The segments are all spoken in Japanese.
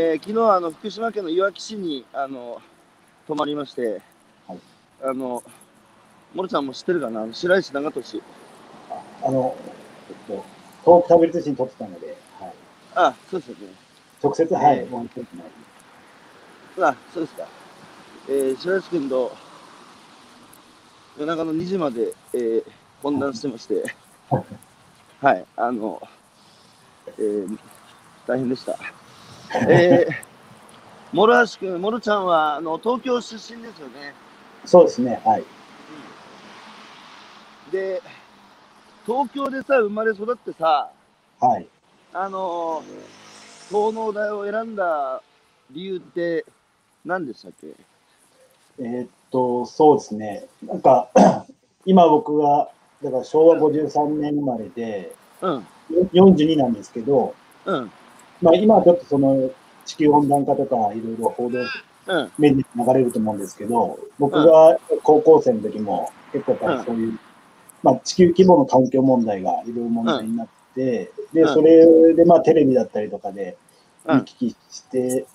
えー昨日あの福島県のいわき市にあの泊まりまして、はいあの、もろちゃんも知ってるかな？白石長俊。あの、えっと、東北タブレット紙に撮ってたので、はい、あ、そうですよね。直接、はい、ええもう撮ってない。あ、そうですか。えー、白石君と夜中の2時まで、えー、懇談してまして、はい、あの、えー、大変でした。えー、諸橋君、諸ちゃんはあの東京出身ですよね。そうですね、はい。で、東京でさ、生まれ育ってさ、はい。あの東農大を選んだ理由って何でしたっけ？えーっと、そうですね。なんか、今僕が、だから昭和53年生まれで、うん、42なんですけど、うん、まあ今はちょっとその地球温暖化とかいろいろ報道うん、メディアに流れると思うんですけど、僕が高校生の時も結構やっぱりそういう、まあ地球規模の環境問題がいろいろ問題になって、で、うん。それでまあテレビだったりとかでうん。見聞きして、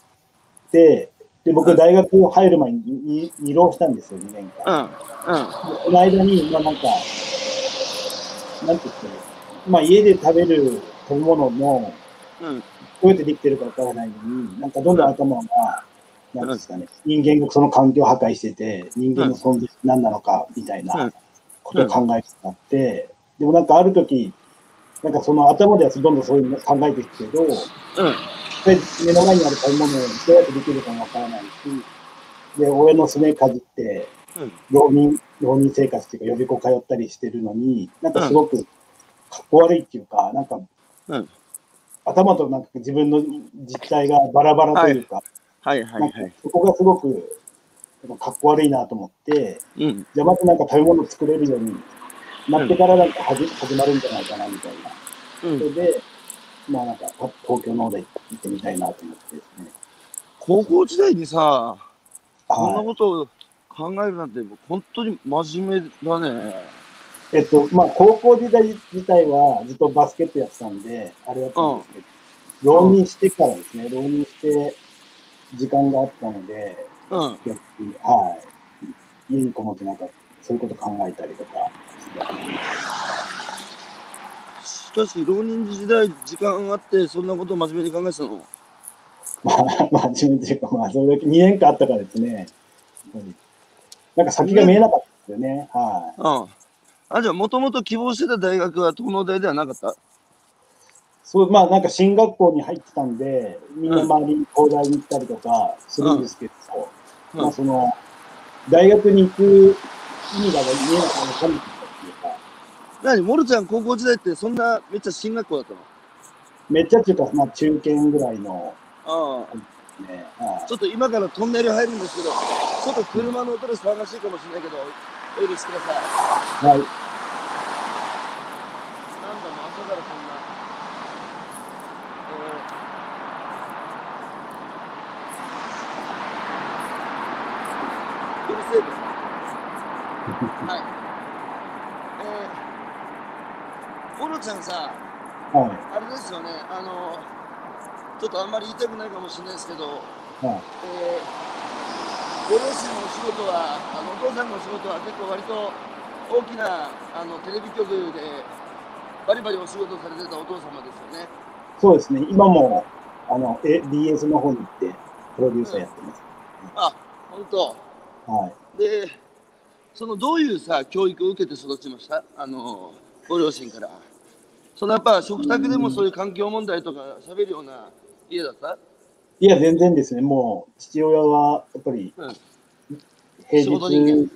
で、で、僕大学入る前にに二浪したんですよ、2年間。うん、うん、この間に、まあなんか、なんて言ってまあ家で食べる食べ物も、うん、どうやってできてるかわからないのに、なんかどんどん頭が、なんですかね、人間がその環境を破壊してて、人間の存在何なのかみたいなことを考えてなって、でもなんかある時、なんかその頭ではどんどんそういうの考えていくけど、うん、で目の前にある食べ物をどうやってできるかもわからないし、で、親のすねかじって、うん、浪人、浪人生活っていうか予備校通ったりしてるのに、なんかすごくかっこ悪いっていうか、なんか、うん頭となんか自分の実態がバラバラというか、はいはいなんかはい。そこがすごくかっこ悪いなと思って、うん、じゃあまずなんか食べ物作れるようになってからなんか始始まるんじゃないかなみたいな。うんそ。れで、まあなんか東京の方で行ってみたいなと思ってですね。高校時代にさ、こんなはい。ことを考えるなんて、本当に真面目だね。えっと、まあ高校時代自体はずっとバスケットやってたんで、あれだったんですけど、浪人してからですね、浪人して時間があったので、うん。はい。家にこもってなんか、そういうこと考えたりとかしかし、浪人時代、時間あって、そんなことを真面目に考えてたの？まあ、まあ、自分というか、まあ、それだけ2年間あったからですね。なんか先が見えなかったですよね。はい。うん。あ、じゃあ、もともと希望してた大学は東農大ではなかった？そう、まあ、なんか進学校に入ってたんで、みん。な周りに東大に行ったりとかするんですけど、うん。まあ、その、大学に行く意味が見えなかったっていうか、何？モルちゃん、高校時代ってそんなめっちゃ進学校だったの？めっちゃっていうか、まあ、中堅ぐらいの、ああ。ね、はいちょっと今からトンネル入るんですけど、ちょっと車の音で騒がしいかもしれないけど、お許しください。はい。なんだもう朝からそんな。えー、うるせえです。はい。えー、オロちゃんさ、はあれですよね、あの、ちょっとあんまり言いたくないかもしれないですけど、い。はい。えー、ご両親のお仕事は、あのお父さんのお仕事は結構割と大きなあのテレビ局でバリバリお仕事されてたお父様ですよね。そうですね。今も、あの、え BS の方に行って、プロデューサーやってます。あ、本当。はい。で、そのどういうさ、教育を受けて育ちました？あの、ご両親から。そのやっぱ食卓でもそういう環境問題とか喋るような家だった？いや、全然ですね。もう、父親は、やっぱり、うん。平日、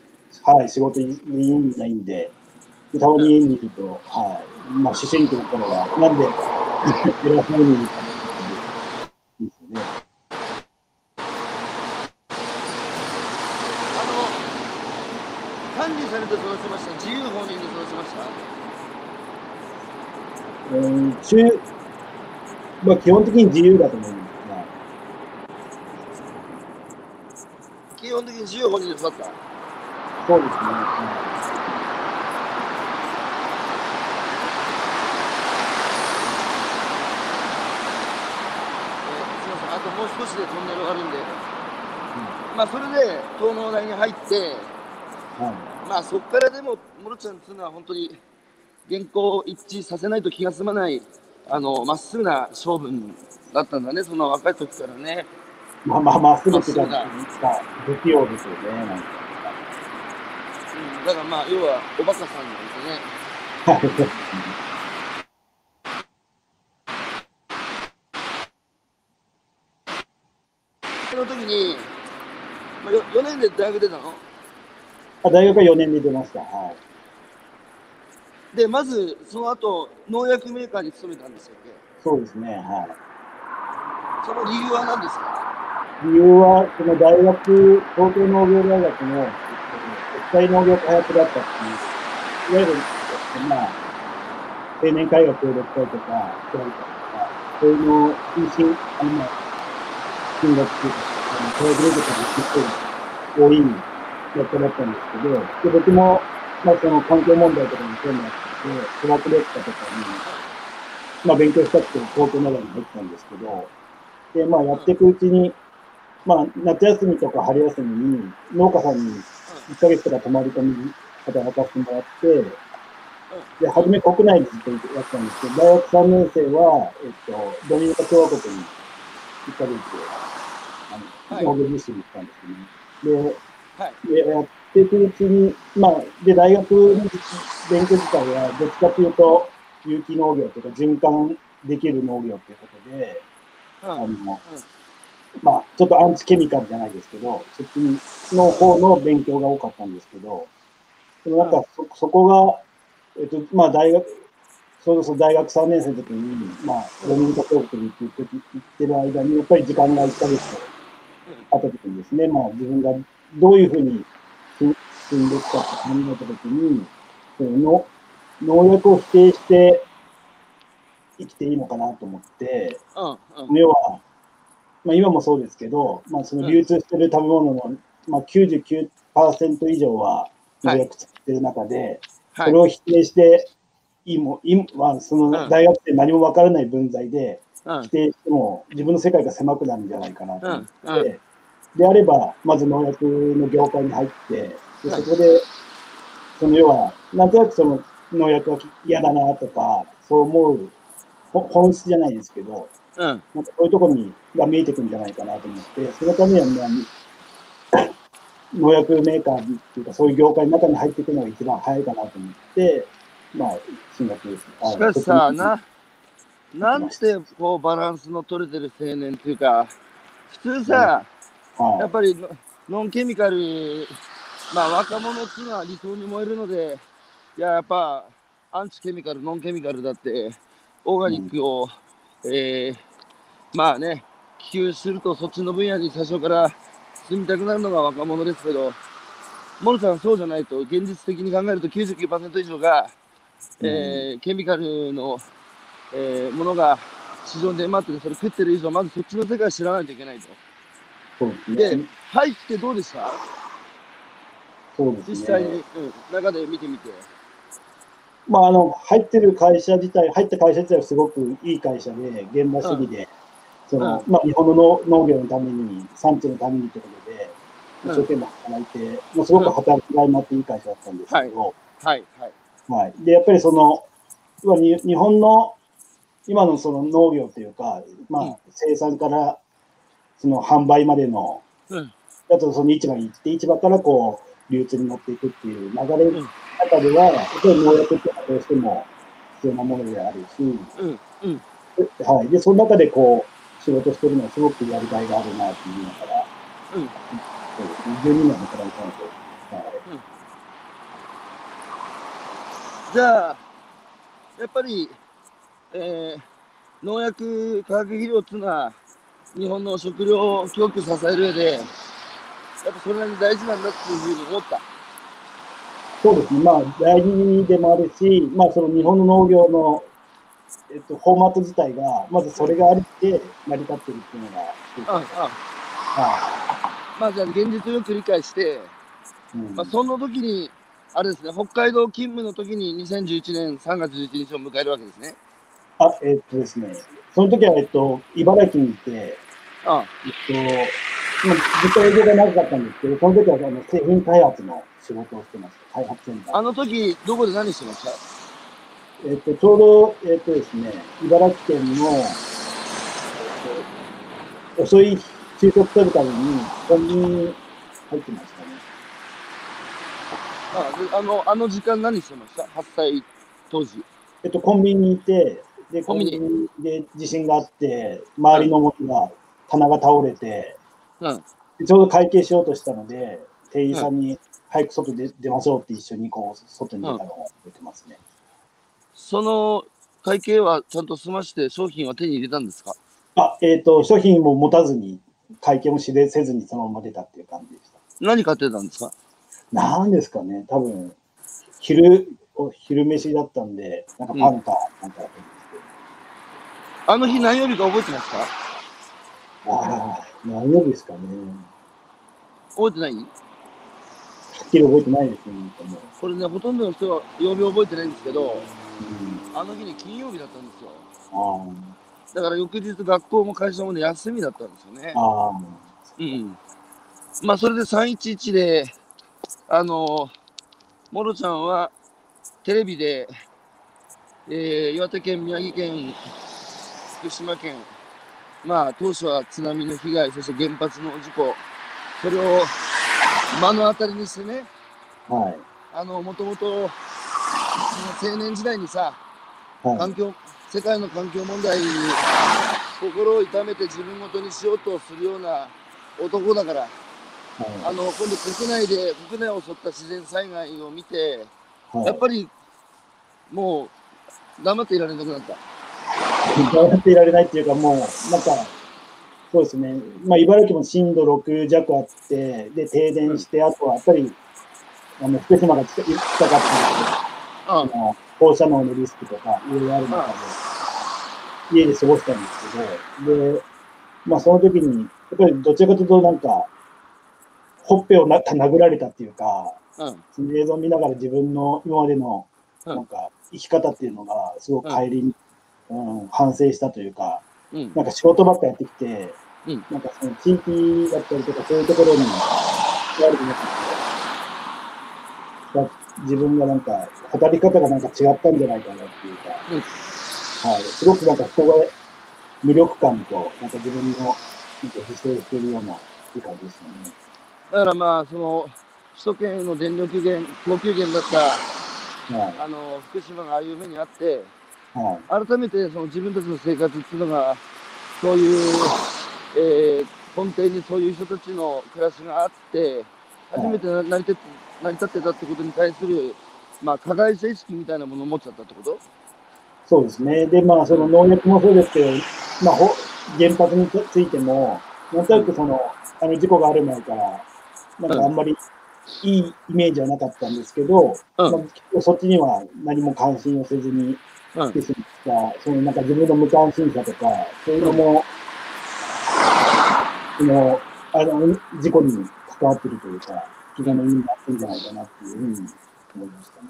はい、仕事に家にないんで、でたまに家にいると、はい、まあ、思春期の頃は、なんで、いいですよね。あの、管理されて育ちました？自由放任で育ちました？うん、中、まあ、基本的に自由だと思うんですが、基本的に自由放任で育った。そうですね。はいえーすみません、あともう少しでトンネルがあるんで、まあそれで東農大に入って、はまあそこからでも、モロちゃんっていうのは本当に原稿一致させないと気が済まない、あの、まっすぐな勝負だったんだね、その若い時からね。い。まあまあ、まっすぐっていうまっか、不器用ですよね。なんかうん、だからまあ、要はおバカさんなんですね。その時に、まあ、よ4年で大学出たの？あ大学は4年で出ました。はい。で、まずその後、農薬メーカーに勤めたんですよね。そうですね。はその理由は何ですか？い。理由は、その大学、東京農業大学の、えっと国際農業開発だったっていう、いわゆる、まあ、青年海学協力隊とか、クラとか、そういうのを推進、あの、まあ進学っていうか、あの、トライブレードから行く人が多い学科だったんですけど、で、僕も、まあ、その環境問題とかに興味があって、トラックレッカーとかに、まあ、勉強したくて、東京長に入ったん。ですけど、で、まあ、やっていくうちに、まあ、夏休みとか春休みに、農家さん。に1ヶ月とか泊まり込み働かせてもらって、で、初め国内でずっとやったん。ですけど、大学3年生は、えっと、ドミニカ共和国に1ヶ月、あの、農業実習に行ったん。ですよね。はい。で、やっていくうちに、まあ、で、大学の勉強自体は、どっちかというと、有機農業というか、循環できる農業ということで、うん。あの、まあ、ちょっとアンチケミカルじゃないですけど、そっちの方の勉強が多かったんですけど、そのなんかそ、そこが、えっと、まあ、大学、それこそ大学3年生の時に、まあ、ドミニカ共和国に行って行ってる間に、やっぱり時間が1ヶ月あった時にですね、まあ、自分がどういうふうに進んでいくかって考えた時に、その農薬を否定して生きていいのかなと思って、うん。うん。要は、まあ、今もそうですけど、まあ、その流通している食べ物の、まあ、99%以上は農薬使っている中で、はいそれ。を否定していいも、いいまあ、そうんの大学で何も分からない分際でうん否。定しても自分の世界が狭くなるんじゃないかなと思って、うんうんであれば、まず農薬の業界に入って、ではいそこで、その要は、なんとなくその農薬が嫌だなとか、そう思う、ほ本質じゃないですけど、うん。なんかそういうところにが見えてくるんじゃないかなと思って、そのためには、まあ、農薬メーカーっていうか、そういう業界の中に入っていくのが一番早いかなと思って、まあ、進学です。あしかしさ、な、なんてこうバランスの取れてる青年っていうか、普通さ、はいやっぱりノノンケミカル、まあ若者っていうのは理想に燃えるので、いや、やっぱアンチケミカル、ノンケミカルだって、オーガニックを、えーまあね、希求するとそっちの分野に最初から住みたくなるのが若者ですけど、モルさんそうじゃないと、現実的に考えると99%以上が、えーケミカルの、えーものが市場に出回ってて、それ食ってる以上、まずそっちの世界知らないといけないと。そうですでね。、入ってどうでした？そうですね。実際に、うん、中で見てみて。まあ、あの、入ってる会社自体、入った会社自体はすごくいい会社で、現場主義で、その、まあ、日本の農農業のために、産地のためにということで、うん一生懸命働いて、まあ、すごく働きがいもあっていい会社だったんですけど、はい、はい。はい。で、やっぱりその、要はに日本の今のその農業というか、まあ、うん生産からその販売までの、うんあとその市場に行って、市場からこう、流通に持っていくっていう流れのうん中では、やっぱり農薬っていうのはどうしても必要なものであるし、うん、うん。ではい。で、その中でこう、仕事してるのはすごくやりがいがあるなっていうのから、うんそうですね。12年働いたので、はい。じゃあ、やっぱり、えー農薬、化学肥料っていうのは、日本の食料供給を支える上で、やっぱそれなりに大事なんだっていうふうに思った。そうですね。まあ、大事でもあるし、まあ、その日本の農業の、えっと、フォーマット自体が、まずそれがありて成り立ってるっていうのが、まあじゃあ現実をよく理解して、い。うんまあ、その時に、あれですね、北海道勤務の時に2011年3月11日を迎えるわけですね。あ、えっとですね、その時は、えっと、茨城にいて、あえっと、まあずっと営業が長かったんですけど、その時はあの製品開発の仕事をしてました。開発センター。あの時、どこで何してました？えっと、ちょうど、えっとですね、茨城県の、えっと、遅い昼食取るために、コンビニに入ってましたね。あであの、あの時間何してました ?8 歳当時。えっと、コンビニにいて、で、コンビニで地震があって、周りのものが、棚が倒れて、うん。でちょうど会計しようとしたので、店員さんに早く外で出ましょうって一緒にこう、外に出たのを覚えてますね。その会計はちゃんと済まして商品は手に入れたんですか？あ、えっ、と、商品も持たずに、会計もしでせずにそのまま出たっていう感じでした。何買ってたんですか？なんですかね、多分、昼、お昼飯だったんで、なんかパンか、なんかあの日何曜日か覚えてますか？ああ、何曜日ですかね。覚えてない？はっきり覚えてないですね。これね、ほとんどの人は曜日覚えてないんですけど、うん、あの日ね、金曜日だったんですよ。あだから翌日学校も会社もね、休みだったんですよねうん。まあ、それで311で、あの、もろちゃんはテレビで、えー岩手県、宮城県、福島県、まあ、当初は津波の被害、そして原発の事故、それを目の当たりにしてね、はい。あの、もともと、青年時代にさ、はい。環境、世界の環境問題に心を痛めて自分ごとにしようとするような男だから、あの、今度国内で、国内を襲った自然災害を見て、はい。やっぱり、もう、黙っていられなくなった。やっていられないっていうか、もう、なんか、そうですね。まあ、茨城も震度6弱あって、で、停電して、あとはやっぱり、あの、福島が近近かったんで、ああの放射能のリスクとか、いろいろある中で、家で過ごしたんですけど、で、まあ、その時に、やっぱりどちらかというと、なんか、ほっぺをな殴られたっていうか、うん。その映像を見ながら自分の今までの、うんなんか、生き方っていうのが、すごく帰りに、うん、反省したというか、うん。なんか仕事ばっかやってきて、うん。なんかその地域だったりとか、そういうところに、悪くなってきて、が自分がなんか、働き方がなんか違ったんじゃないかなっていうか、うん。はい、すごくなんか人が無力感と、なんか自分の、なんか犠牲してるような、いい感じですよね。だからまあ、その、首都圏の電力源、供給源だった、はい、あの、福島がああいう目にあって、はい、改めてその自分たちの生活っていうのが、そういう、えー根底にそういう人たちの暮らしがあって、初めてな成り立って成り立ってたってことに対する、まあ、加害者意識みたいなものを持っちゃったってこと？そうですね。で、まあ、その農薬もそうですけど、まあ、ほ原発についても、なんとなくその、あの事故がある前から、なんかあんまりいいイメージはなかったんですけど、うん。まあ、そっちには何も関心をせずにうん来てしまった、そのなんか自分の無関心さとか、そういうのも、その、あの、事故に関わってるというか、気がの意味があってるんじゃないかなっていうふうに思いましたね。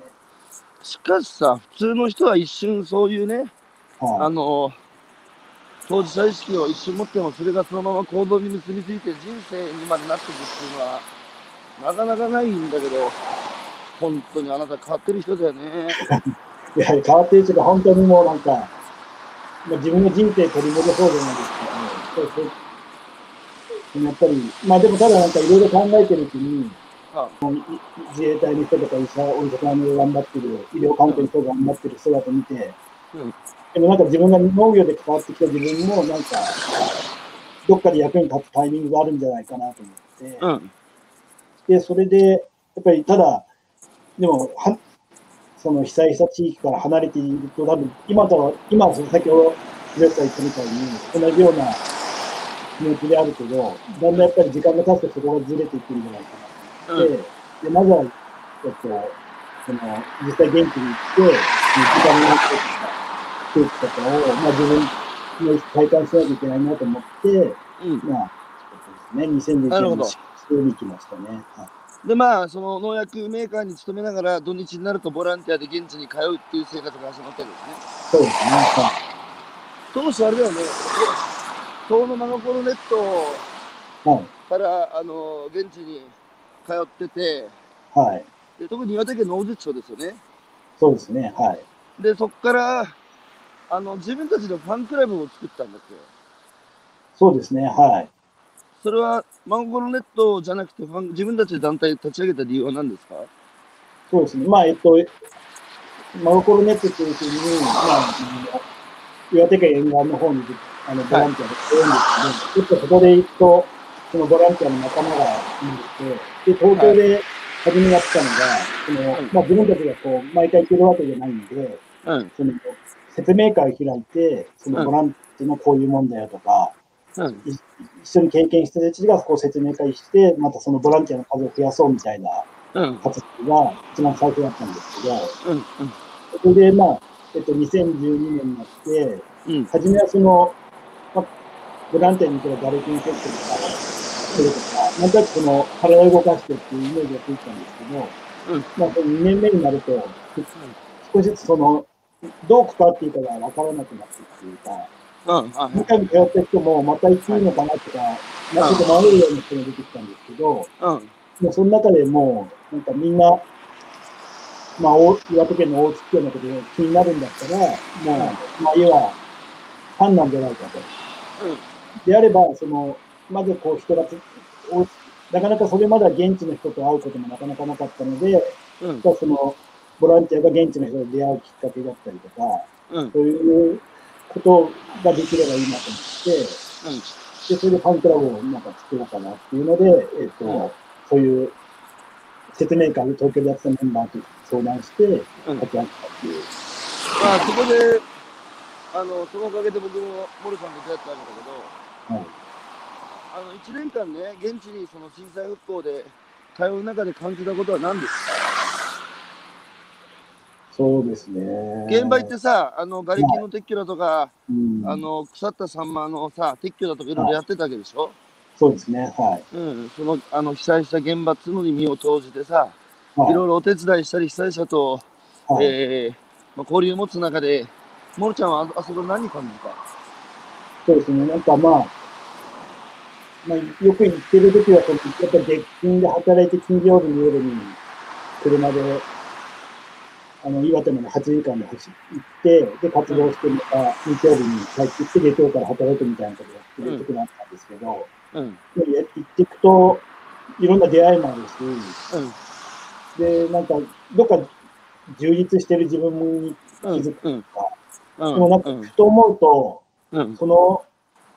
しかしさ、普通の人は一瞬そういうね、あはい。の、当事者意識を一瞬持っても、それがそのまま行動に結びついて人生にまでなっていくっていうのは、なかなかないんだけど、本当にあなた変わってる人だよね。やはり変わってる人が本当にもうなんか、まあ、自分の人生取り戻そうじゃないですけど、そうそう。やっぱり、まあでもただなんかいろいろ考えてるうちに、あ自衛隊の人とか医者、お医者さんが頑張ってる、医療関係の人が頑張ってる姿を見て、うん。でもなんか自分が農業で関わってきた自分もなんか、どっかで役に立つタイミングがあるんじゃないかなと思って、うん。で、それで、やっぱりただ、でも、はその被災した地域から離れていると、多分今とは、今先ほど、広瀬さん言ったみたいに、同じような気持ちであるけど、だんだんやっぱり時間が経つとそこがずれていくんじゃないかなって、でまずは、えっと、その、実際現地に行って、時間になってきた空気とかを、まあ自分の体感しなきゃいけないなと思って、うん。まあ、そうですね、2011なるほど年に普通に来ましたね。はいで、まあ、その農薬メーカーに勤めながら、土日になるとボランティアで現地に通うっていう生活が始まったんですね。そうですね。はい当初あれだよね、遠野マガコロネットはい。から、あの、現地に通ってて、はい。で特に岩手県の大槌町ですよね。そうですね。はい。で、そこから、あの、自分たちのファンクラブを作ったんだっけそうですね。はい。それは、マンゴロネットじゃなくて自分たちで団体立ち上げた理由は何ですか？そうですね。まあ、えっと、マゴコロネットというふうに、まあ、岩手県沿岸の方にあのボランティアで来るんですけど、ちょっとそこで行くと、そのボランティアの仲間がいて、で、東京で初めやってたのが、そのうんまあ、自分たちがこう、毎回行けるわけじゃないんで、うん、その説明会を開いて、そのボランティアのこういう問題だとか、うん、い一緒に経験した人たちがこう説明会して、またそのボランティアの数を増やそうみたいなうん、活動が一番最初だったんですけど、うん、それで、まあ、えっと、2012年になって、うん、初めはその、まあ、ボランティアに行くガレキンセットとか、それとか、なんとなくその、体を動かしてっていうイメージがついたんですけど、うん。まあ、その2年目になると、少しずつその、どう関わっていいかがわからなくなってっていうか、うん、あ何回も通った人も、また行っていいのかなとか、まあ、ちょっと迷うような人が出てきたんですけど、うん、もうその中でもう、なんかみんな、まあ、大岩手県の大月ようなことで気になるんだったら、もう、まあ、要は、ファンなんじゃないかと。であれば、その、まずこう人がなかなかそれまでは現地の人と会うこともなかなかなかったので、うん、その、ボランティアが現地の人と出会うきっかけだったりとか、うん、そういうことができればいいなと思って、で、それでファンクラブをなんか作ろうかなっていうので、えっ、と、うんそういう説明会を東京でやってたメンバーと相談して、うん。立ち上げたっていう。まあ、そこで、あの、そのおかげで僕もモルさんと出会ったんだけど、はい。あの、1年間ね、現地にその震災復興で通う中で感じたことは何ですか？そうですね。現場行ってさ、あの、瓦礫の撤去だとか、うん、あの、腐ったサンマのさ、撤去だとかいろいろやってたわけでしょ？そうですね。はい。うん、その、あの、被災した現場っつうのに身を投じてさ、はいいろいろお手伝いしたり、被災者と、はいえーまあ、交流を持つ中で、モルちゃんはああそこで何感じた？そうですね。なんかまあ、まあ、よく言ってる時は、やっぱり月金で働いて金曜日の夜に車で、あの、岩手まで8時間で走って、で、活動して、また日曜日に帰ってきて、月曜から働くみたいなことをやってる時だったんですけど、うん、でや行っていくと、いろんな出会いもあるし、うん、で、なんか、どっか充実してる自分にうん、気づくうん、とか、うん、でもなんか、ふと思うと、うん、その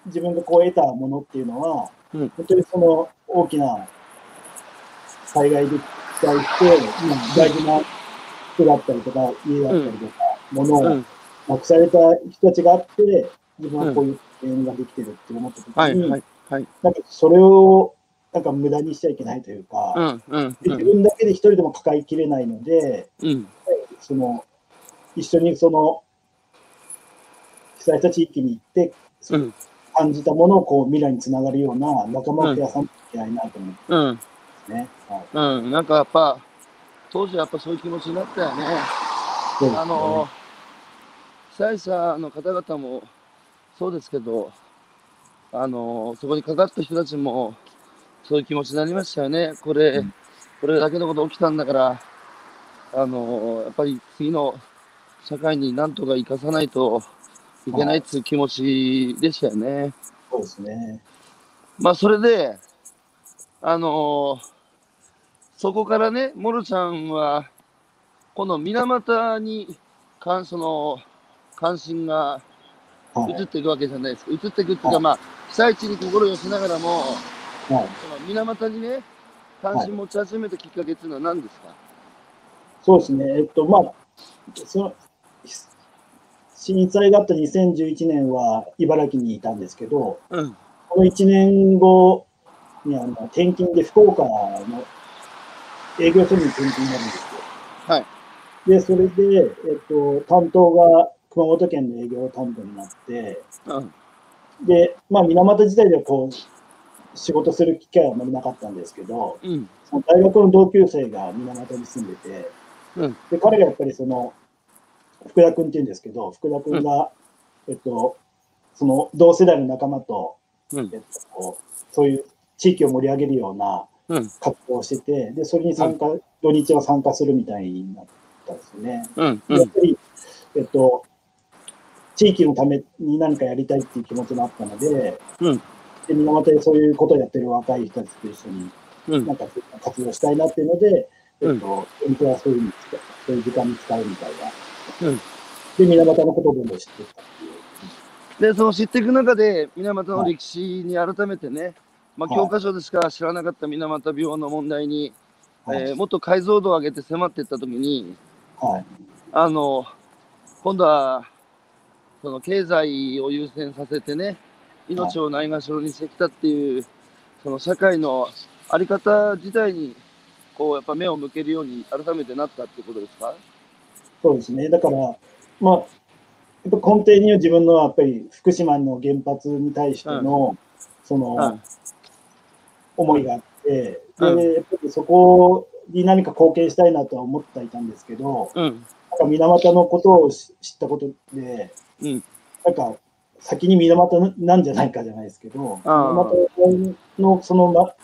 自分がこう得たものっていうのは、うん。本当にその大きな災害で期待して、今大事な人だったりとか、家だったりとか、物をうん、なくされた人たちがあって、自分はこういう経験ができてるって思った時に、はい、はい、はい、なんかそれをなんか無駄にしちゃいけないというか、うん、うん、で自分だけで一人でも抱えきれないので、うん、その一緒にその被災した地域に行って、うん、感じたものをこう未来につながるような仲間を増やさなきゃいけないなと思って。ね。はい。うん、なんかやっぱ、当時やっぱそういう気持ちになったよね。ねあの、被災者の方々もそうですけど、あの、そこにかかった人たちもそういう気持ちになりましたよね。これ、うんこれだけのこと起きたんだから、あの、やっぱり次の社会になんとか生かさないといけないっていう気持ちでしたよね。そうですね。まあ、それで、あのそこからね、モルちゃんは、この水俣に関その関心がはい。移っていくわけじゃないですか。移っていくっていうか、はいまあ、被災地に心を寄せながらも、はい。その水俣にね、関心持ち始めたきっかけっていうのは何ですか、そうですね。えっと、まあ、その、震災があった2011年は茨城にいたんですけど、うん。この1年後にあの転勤で福岡の営業所に転勤になるんですよ。はい。で、それで、えっと、担当が熊本県の営業担当になって、うん。で、まあ、水俣自体ではこう、仕事する機会はあまりなかったんですけど、うん。その大学の同級生が水俣に住んでて、うんで、彼がやっぱりその、福田君って言うんですけど、福田君が、えっと、その同世代の仲間とうんえっと、そういう地域を盛り上げるようなうん活動をしてて、で、それに参加、土日は参加するみたいになったんですよね。うん。うん。やっぱり、えっと、地域のために何かやりたいっていう気持ちがあったので、うんで、水俣でそういうことをやってる若い人たちと一緒に、うんなんか活動したいなっていうので、うんえっと、土日はそういうにそういう時間に使うみたいな。うんで、水俣のことをどんどん知っていったっていう。で、その知っていく中で、水俣の歴史に改めてね、まあ、はい教科書でしか知らなかった水俣病の問題に、はい。えーもっと解像度を上げて迫っていったときに、はい。あの、今度は、その経済を優先させてね、命をないがしろにしてきたっていう、その社会のあり方自体に、こう、やっぱ目を向けるように改めてなったってことですか？そうですね。だから、まあ、やっぱ根底には自分のやっぱり福島の原発に対しての、その、うん。思いがあって、うんで、やっぱりそこに何か貢献したいなとは思っていたんですけど、うん。なんか水俣のことを知知ったことで、うん。なんか先に水俣なんじゃないかじゃないですけど、水俣のそのな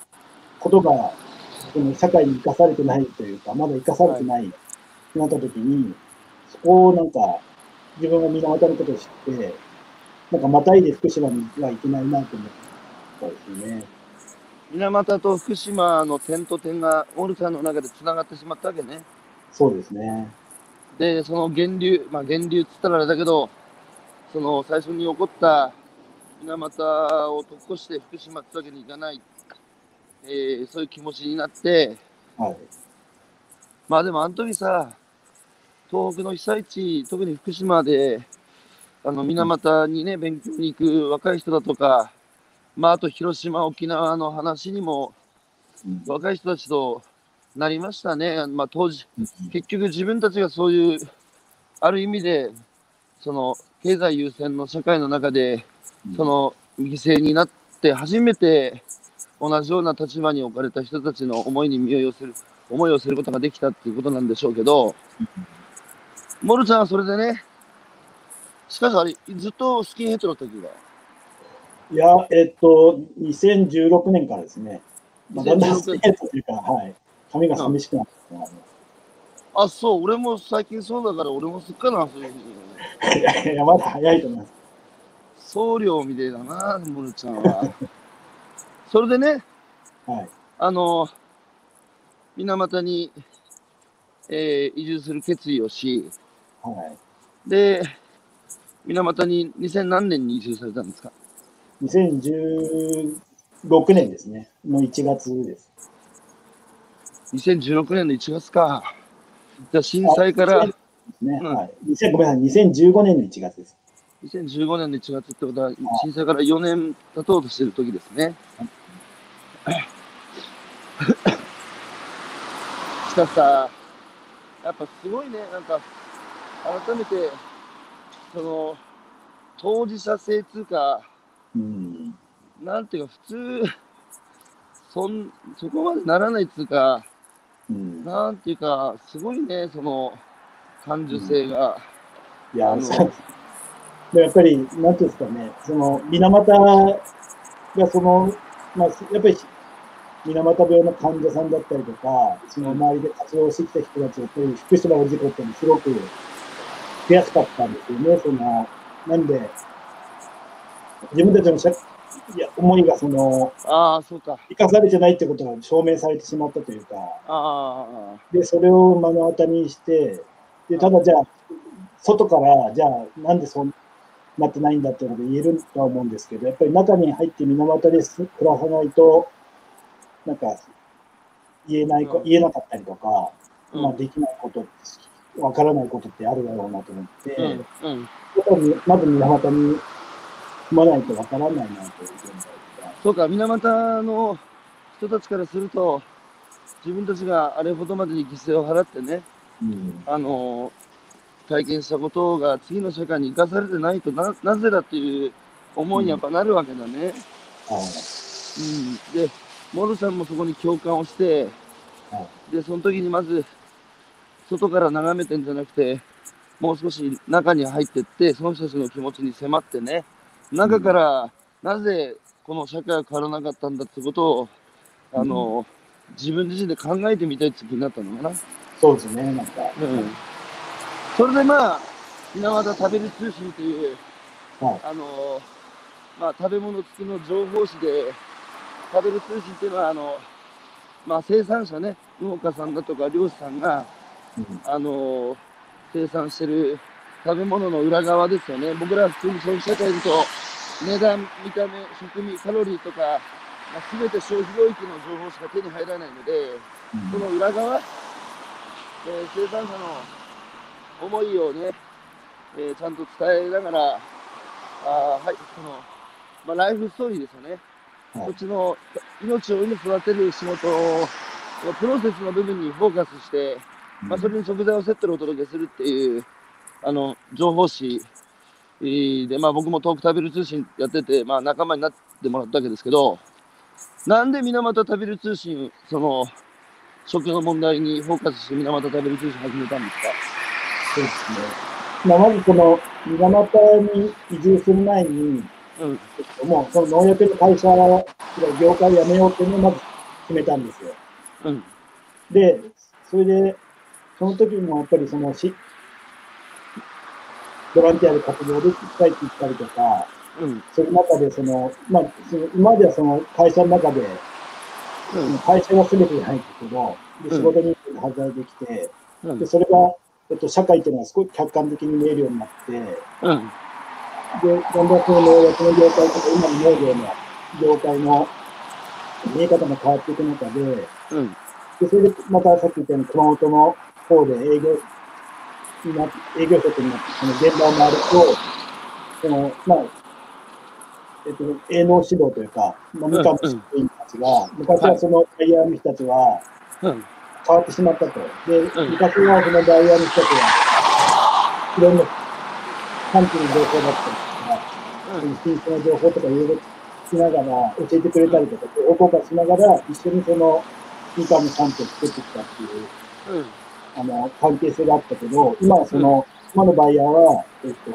ことがその社会に生かされてないというか、まだ生かされてないなったときに、そこをなんか自分が水俣のことを知って、なんかまたいで福島にはいけないなと思ったんですよね。水俣と福島の点と点がオルさんの中でつながってしまったわけね。そうですね。で、その源流、まあ源流っつったらあれだけど、その最初に起こった水俣を突越して福島ってわけにいかない、えーそういう気持ちになって、はい。まあでもあの時さ、東北の被災地、特に福島で、あの水俣にね、勉強に行く若い人だとか、まああと広島、沖縄の話にもうん。若い人たちとなりましたね。まあ当時、うん。結局自分たちがそういう、ある意味で、その経済優先の社会の中で、その犠牲になって初めて同じような立場に置かれた人たちの思いに身を寄せる、思いを寄せることができたっていうことなんでしょうけど、モルちゃんはそれでね、しかしあれ、ずっとスキンヘッドの時が、いや、えっと、2016年からですね。まあ、だんだん2016スケートというか、はい。髪が寂しくなってきたあ、そう、俺も最近そうだから、俺もすっかな、そういうふうに。いやいや、まだ早いと思います。僧侶みたいだな、モルちゃんは。それでね、はい。あの、水俣に、えー移住する決意をし、はい。で、水俣に2000何年に移住されたんですか？2016年ですね。の1月です。2016年の1月か。じゃあ震災からあね、うんはい。2000ごめんなさい、2015年の1月です。2015年の1月ってことは震災から4年経とうとしてる時ですね。しかしさ、やっぱすごいね、なんか改めてその当事者性つうか、うん。なんていうか普通、そんそこまでならないっつうか、うん。なんていうか、すごいね、その感受性が。いや、あのそうでやっぱり、なんていうんですかね、その、水俣が、その、まあ、やっぱり、水俣病の患者さんだったりとか、その周りで活動してきた人たち、やっぱり福島の事故ってすごく悔しかったんですよね。その、なんで、自分たちの社いや思いがその、ああ、そうか。生かされてないってことが証明されてしまったというか、あで、それを目の当たりにして、で、ただじゃあ、外から、じゃあ、なんでそうなってないんだっていうのが言えるとは思うんですけど、やっぱり中に入って水俣です暮らさないと、なんか、言えないこ、うん。言えなかったりとか、あ、うん。まあ、できないこと、わからないことってあるだろうなと思って、うん、うん。まず水俣に住まないとわからないなというそうか、水俣の人たちからすると、自分たちがあれほどまでに犠牲を払ってね、うん。あの体験したことが次の社会に生かされてないとな、なぜだっていう思いにやっぱなるわけだね。はい。うん。で、モルさんもそこに共感をして、はで、その時にまず、外から眺めてんじゃなくて、もう少し中に入ってって、その人たちの気持ちに迫ってね、中からなぜこの社会は変わらなかったんだってことを、あの、自分自身で考えてみたいって気になったのかな？そうですね、なんか。うん。それでまあ、水俣食べる通信という、はいあの、まあ、食べ物付きの情報誌で、食べる通信っていうのは、あの、まあ、生産者ね、農家さんだとか漁師さんが、うんあの生産してる食べ物の裏側ですよね。僕ら普通に消費社会だと、値段、見た目、食味、カロリーとか、まあ、全て消費領域の情報しか手に入らないので、その裏側、えー生産者の思いをね、えーちゃんと伝えながら、あーはい、その、まあ、ライフストーリーですよね。はいこっちの命を育てる仕事を、プロセスの部分にフォーカスして、まあ、それに食材をセットでお届けするっていう、あの、情報誌えーで、まあ僕もトーク食べる通信やってて、まあ仲間になってもらったわけですけど、なんで水俣食べる通信、その、食の問題にフォーカスして水俣食べる通信始めたんですか？そうですね。まあ、まずこの、水俣に移住する前に、うん。もうその農薬の会社、業界を辞めようっていうのをまず決めたんですよ。うん。で、それで、その時もやっぱりそのし、ボランティアで活動で伝えていったりとか、うん。そういう中でその、まあ、その今まではその会社の中で、うん。会社が全てじゃないんですけど、でうん仕事に働いてきて、うんで、それが、えっと、社会っていうのはすごい客観的に見えるようになって、で、うん。だんだんその農薬の業界とか、今の農業の業界の見え方も変わっていく中で、うん。で、それでまたさっき言ったように熊本の方で営業にな営業職になって、その現場を回ると、その、まあ、えっと、営農指導というか、まあ、三上職員たちが、昔はそのバイヤーの人たちはうん。変わってしまったと。で、うん昔はそのバイヤーの人たちは、いろんな産地の情報だったりとか、品質の情報とかいろいろ聞きながら、教えてくれたりとか、情報交換しながら、一緒にその、三上産地を作ってきたっていう、うん。あの、関係性があったけど、今はその、今のバイヤーは、えっと、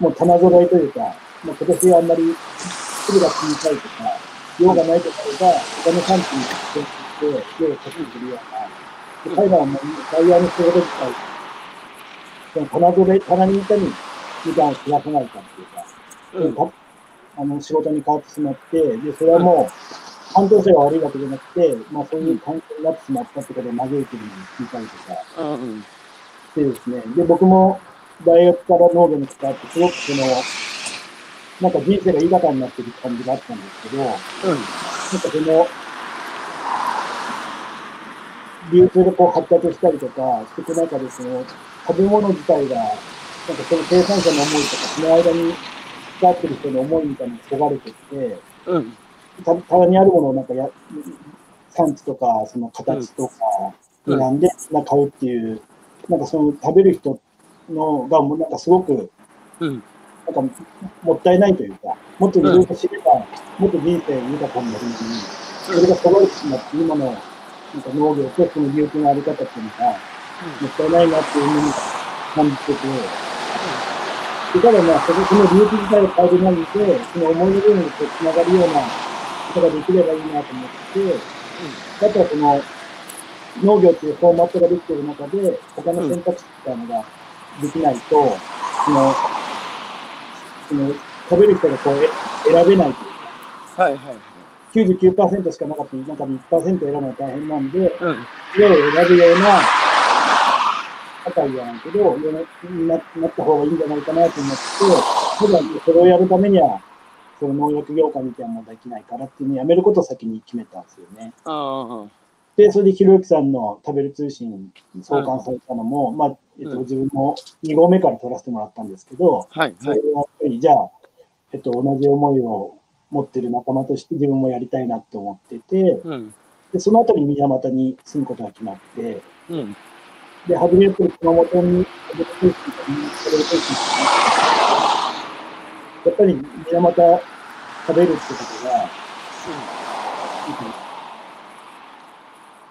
もう棚揃えというか、まあ、今年はあんまり粒が小さいとか、量がないとかが、他の産地に出して、量を確保するような、で彼らはもうバイヤーの仕事自体、その棚揃え、棚にいかに時間を切らさないかっていうか、うん。あの、仕事に変わってしまって、で、それはもう、担当者が悪いわけじゃなくて、まあそういう環境になってしまったってことで嘆いてるのに聞いたりとかうん。してですね、で、僕も大学から農業に関わって、すごくその、なんか人生が豊かになってる感じがあったんですけど、なんかその、流通でこう発達したりとかしていく中で、その、食べ物自体が、なんかその生産者の思いとか、その間に使ってる人の思いみたいにそがれてきて、うん。た棚にあるものをなんかや、産地とか、その形とか、うん。選んで、なんか買うっていう、なんかその食べる人のが、もうなんかすごく、うん。なんかもったいないというか、もっといろいろ知れば、もっと人生豊かになるのに、それがそがれてしまって、今のなんか農業とその流通のあり方っていうのが、もったいないなっていうふうに感じてて、でただまあ、その流通自体を変える何で、その思いの部分にこう繋がるようなことができればいいなと思って、だからその農業っていうフォーマットができている中で、他の選択肢みたいなのができないと、その、その食べる人がこうえ選べないというか、はいはい。99%しかなかった中で1%選ぶのは大変なんで、うん。色を選ぶような社会じゃないけど、ななった方がいいんじゃないかなと思って、ただそれをやるためには、その農薬業界みたいなものできないからっていうのをやめることを先に決めたんですよね。ああ。で、それでひろゆきさんの食べる通信に創刊されたのも、まあ、えっと、うん自分も2号目から取らせてもらったんですけど、はいはい。それはやっぱりじゃあ、えっと、同じ思いを持ってる仲間として自分もやりたいなって思ってて、うん。で、その後に宮俣に住むことが決まって、うん。で、初めやっぱり熊本に食べる通信と食べる通信やっぱり宮俣食べるってことが、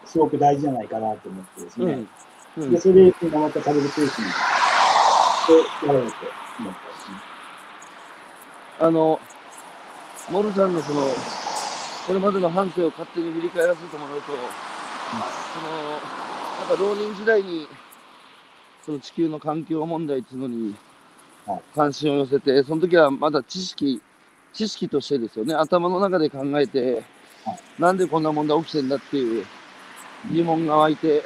すごく大事じゃないかなと思ってですね。うん。うんで、それで宮俣食べる通信でやろうと思ったんですね。あの、モルさんのその、これまでの反省を勝手に振り返らせてもらうと、その、なんか浪人時代に、その地球の環境問題っていうのにはい関心を寄せて、その時はまだ知識、知識としてですよね、頭の中で考えてはい、なんでこんな問題起きてんだっていう疑問が湧いて、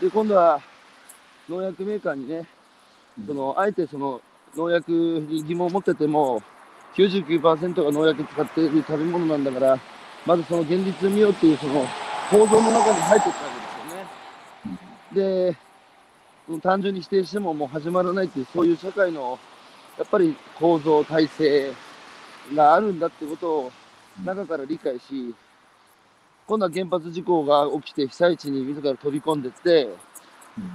で、今度は農薬メーカーにね、その、あえてその農薬に疑問を持ってても、99%が農薬使っている食べ物なんだから、まずその現実を見ようっていうその構造の中に入っていったわけですよね。で、単純に否定してももう始まらないっていう、そういう社会のやっぱり構造、体制があるんだってことを中から理解し、今度は原発事故が起きて被災地に自ら飛び込んでって、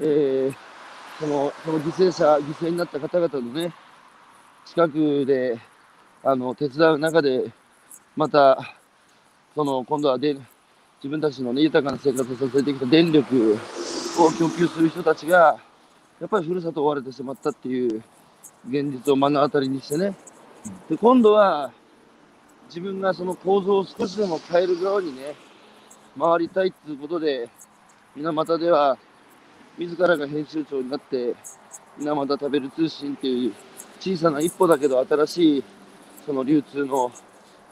えーそのその犠牲者、犠牲になった方々のね、近くであの手伝う中で、また、その今度はで自分たちの、ね、豊かな生活をさせてきた電力を供給する人たちが、やっぱりふるさとを追われてしまったっていう現実を目の当たりにしてね、で今度は自分がその構造を少しでも変える側にね、回りたいっていうことで、水俣では自らが編集長になって、水俣食べる通信っていう小さな一歩だけど新しいその流通の、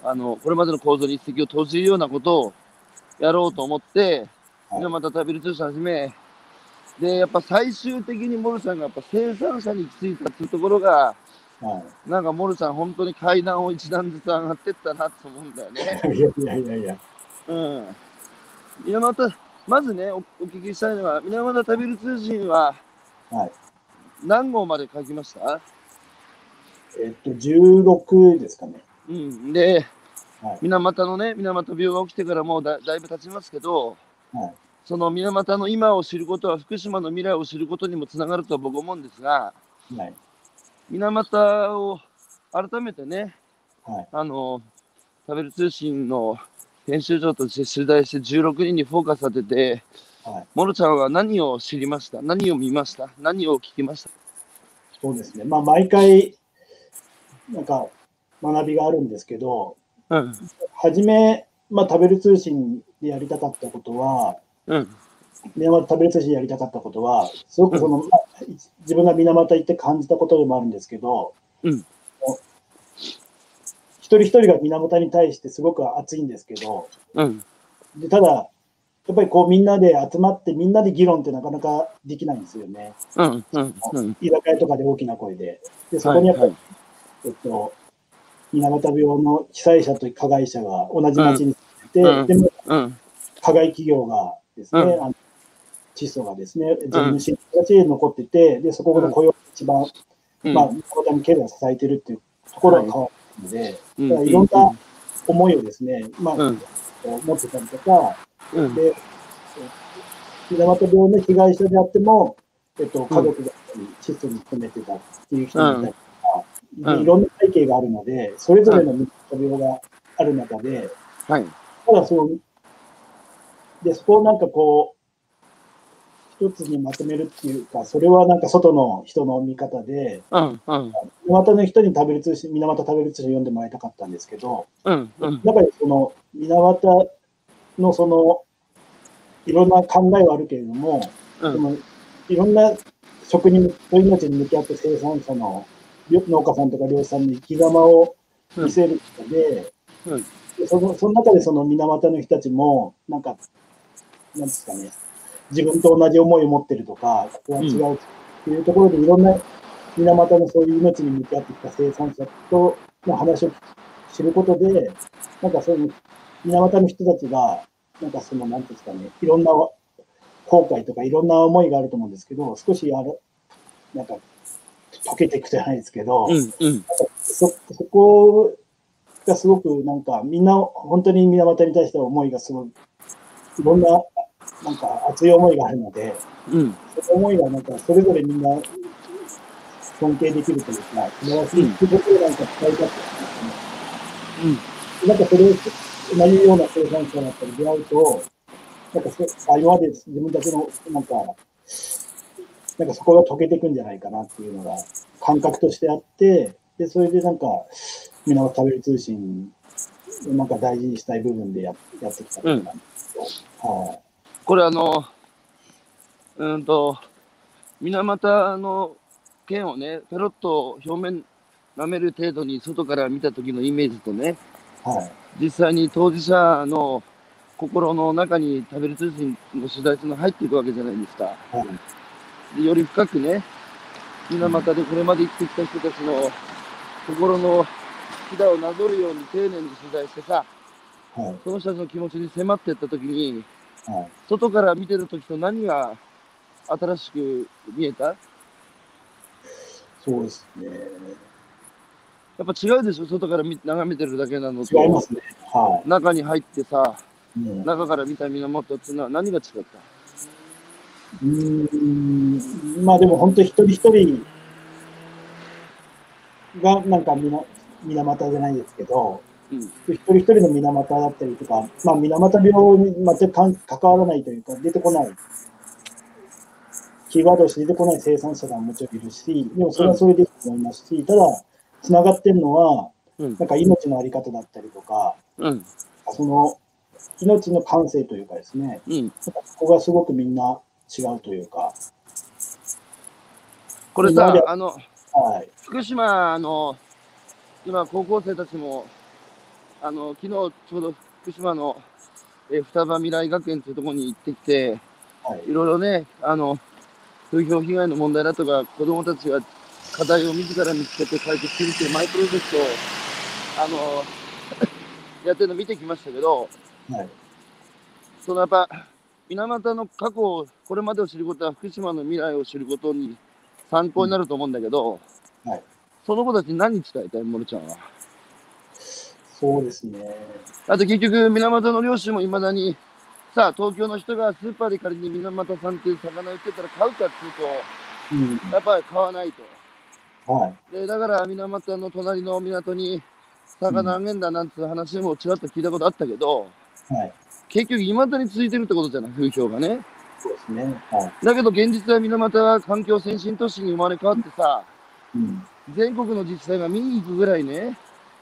あの、これまでの構造に一石を投じるようなことをやろうと思って、水俣食べる通信始め、で、やっぱ最終的にモルさんがやっぱ生産者に行き着いたっていうところが、はいなんかモルさん本当に階段を一段ずつ上がってったなと思うんだよね。いやいやいやいや。うん。水俣、まずね、おお聞きしたいのは、水俣食べる通信ははい。何号まで書きました？えっと、16ですかね。うん。で、はい水俣のね、水俣病が起きてからもうだだいぶ経ちますけど、はいその水俣の今を知ることは福島の未来を知ることにもつながるとは僕思うんですが、はい。水俣を改めてね、はい。あの、食べる通信の編集長として取材して16人にフォーカス当てて、はい。モロちゃんは何を知りました？何を見ました？何を聞きました？そうですね。まあ、毎回、なんか、学びがあるんですけど、うん。はじめ、まあ、食べる通信でやりたかったことは、うん。水俣食べる通信でやりたかったことは、すごくその、まあ自分が水俣行って感じたことでもあるんですけど、うん一人一人が水俣に対してすごく熱いんですけど、うん。でただ、やっぱりこうみんなで集まってみんなで議論ってなかなかできないんですよね。うん。うん。うん。居酒屋とかで大きな声で。で、そこにやっぱり、はいえっと、水俣病の被災者と加害者が同じ町に住んでて、うんでもうん。加害企業がですね、うんあの窒素がですね、全無視の形で残ってて、で、そこの雇用が一番、うん。まあ、この経済を支えてるっていうところが変わるので、うん。だからいろんな思いをですね、まあ、うん。持ってたりとか、うん。で、水俣病の被害者であっても、えっと、家族だったり、窒素に含めてたっていう人もいたりとか、いろんな背景があるので、それぞれの水俣病がある中で、はい。ただそう、で、そこをなんかこう、一つにまとめるっていうか、それはなんか外の人の見方で、うん。うん。水俣の人に食べる通信、水俣食べる通信を読んでもらいたかったんですけど、うん。うん。中でその水俣のそのいろんな考えはあるけれども、うん。そのいろんな職人と命に向き合って生産者の農家さんとか漁師さんの生き様を見せるので、うんでそのその中でその水俣の人たちも、なんか、なんですかね、自分と同じ思いを持ってるとか、ここは違うっていうところで、いろんな水俣のそういう命に向き合ってきた生産者との話を知ることで、なんかその水俣の人たちが、なんかその、なんですかね、いろんな後悔とかいろんな思いがあると思うんですけど、少しある、なんか、溶けていくじゃないですけど、うん。うん。そそこがすごくなんかみんな本当に水俣に対しての思いがすごいいろんななんか熱い思いがあるのでうん。その思いがなんかそれぞれみんな尊敬できるというか素晴らしいっていうことをなんか伝えたってうん。なんかそれを同じような生産者だったり出会うとなんかそあ今まで自分たちのなんかなんかそこが溶けていくんじゃないかなっていうのが感覚としてあってでそれでなんか源食べる通信、なんか大事にしたい部分でややってきたことなんですけど、はい。これあの、うーんと、水俣の剣をね、ペロッと表面舐める程度に外から見た時のイメージとね、はい。実際に当事者の心の中に食べる通信の取材というのが入っていくわけじゃないですか。はい。でより深くね、水俣でこれまで生きてきた人たちの心のひだをなぞるように丁寧に取材してさ、はい。その人たちの気持ちに迫っていった時に、はい。外から見てる時と何が新しく見えた？やそうですね。っぱ違うでしょ？外から見眺めてるだけなのと。違いますね。は中に入ってさ、い。うん中から見た源っていうのは何が違った？うーんまあでも本当一人一人がなんかみな水俣じゃないですけど、うん一人一人の水俣だったりとか、まあ水俣病に全く関関わらないというか、出てこない、キーワードとして出てこない生産者がもちろんいるし、でもそれはそれでいいと思いますし、ただ、つながってるのは、うんなんか命のあり方だったりとか、うん。その命の感性というかですね、うん。そこがすごくみんな違うというか、これさあの、はい。福島の、今高校生たちも、あの、昨日ちょうど福島の、えー双葉未来学園というところに行ってきて、はい。いろいろね、あの、風評被害の問題だとか、子供たちが課題を自ら見つけて解決するっていうマイプロジェクトを、あの、やってるの見てきましたけど、はい。そのやっぱ、水俣の過去を、これまでを知ることは福島の未来を知ることに参考になると思うんだけど、はいその子たちに何伝えたい、森ちゃんは？そうですね。あと結局、水俣の漁師もいまだに、さあ、東京の人がスーパーで仮に水俣さんっていう魚売ってたら買うかっていううん。と、やっぱり買わないと。はい。で、だから水俣の隣の港に魚あげんだなんて話もちらっと聞いたことあったけど、はい。結局、いまだに続いてるってことじゃない、風評がね。そうですね。はい。だけど現実は水俣は環境先進都市に生まれ変わってさ、うん。全国の自治体が見に行くぐらいね、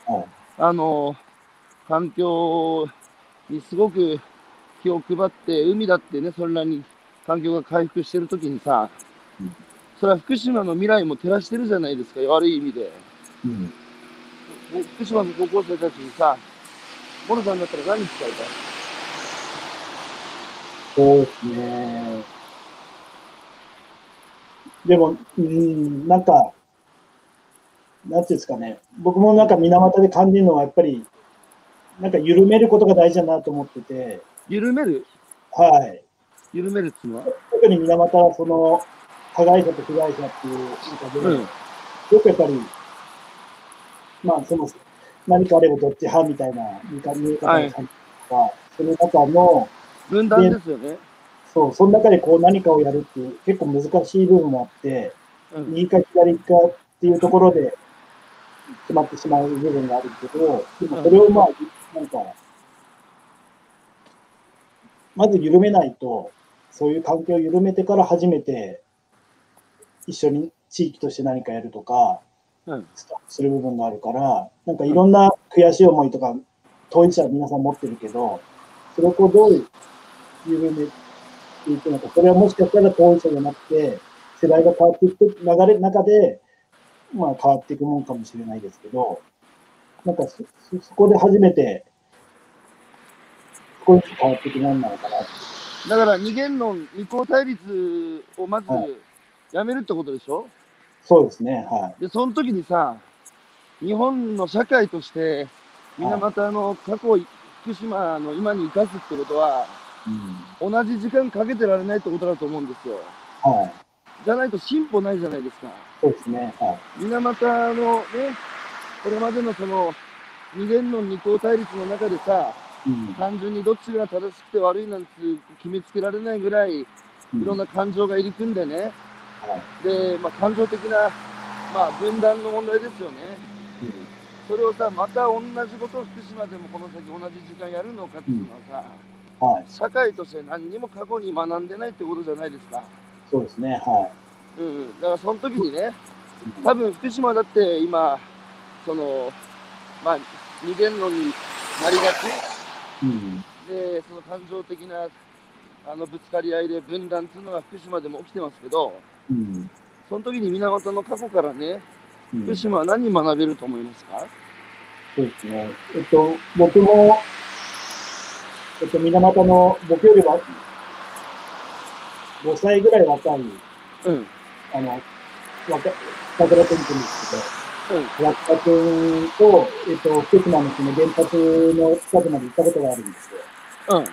はい。あの、環境にすごく気を配って、海だってね、それなりに環境が回復してるときにさうん、それは福島の未来も照らしてるじゃないですか、悪い意味で。うん。福島の高校生たちにさ、モノさんだったら何伝えたいそうですね。でも、うん、なんか、なんていうんですかね。僕もなんか水俣で感じるのは、やっぱり、なんか緩めることが大事だなと思ってて、緩める？はい。緩めるっていうのは？特に水俣はその、加害者と被害者っていう中で、うん。よくやっぱり、まあ、その、何かあればどっち派みたいな見方見え方をされるとか、その中の、分断ですよね。そう、その中でこう何かをやるっていう、結構難しい部分もあって、うん。右か左かっていうところで決まってしまう部分があるけど、でもそれをまあ、なんか、まず緩めないと、そういう環境を緩めてから初めて、一緒に地域として何かやるとか、うん。する部分があるから、なんかいろんな悔しい思いとか、当事者は皆さん持ってるけど、それをこうどう緩めていくのか、それはもしかしたら当事者じゃなくて、世代が変わっていく流れの中で、まあ変わっていくもんかもしれないですけど、なんかそそそこで初めて、少し変わっていくもんなのかな。だから二元論、二項対立をまずはいやめるってことでしょ？そうですね、はい。で、その時にさ、日本の社会として、水俣の過去、福島の今に生かすってことは、うん、同じ時間かけてられないってことだと思うんですよ。はい。じゃないと進歩ないじゃないですか。そうですね、はい。水俣のね、これまでのその、二元論二項対立の中でさ、うん。単純にどっちが正しくて悪いなんて決めつけられないぐらい、いろんな感情が入り組んでね、はいで、まあ、感情的な、まあ、分断の問題ですよね。それをさ、また同じことを福島でもこの先同じ時間やるのかっていうのはさ、はい。社会として何にも過去に学んでないってことじゃないですか。そうですね、はうんうん。だからその時にね、い。多分福島だって今、その、まあ、二元論になりがち。うん。で、その感情的なあのぶつかり合いで分断っていうのが福島でも起きてますけど、うん。その時に源の過去からね、うん福島は何学べると思いますか？そうですね。えっと、僕も、えっと、水俣の、僕よりは、5歳ぐらい若い、うん。あの、若、桜君って言うんですうん。けど、若君と、えっと、福島のその原発の近くまで行ったことがあるんですよ。うん。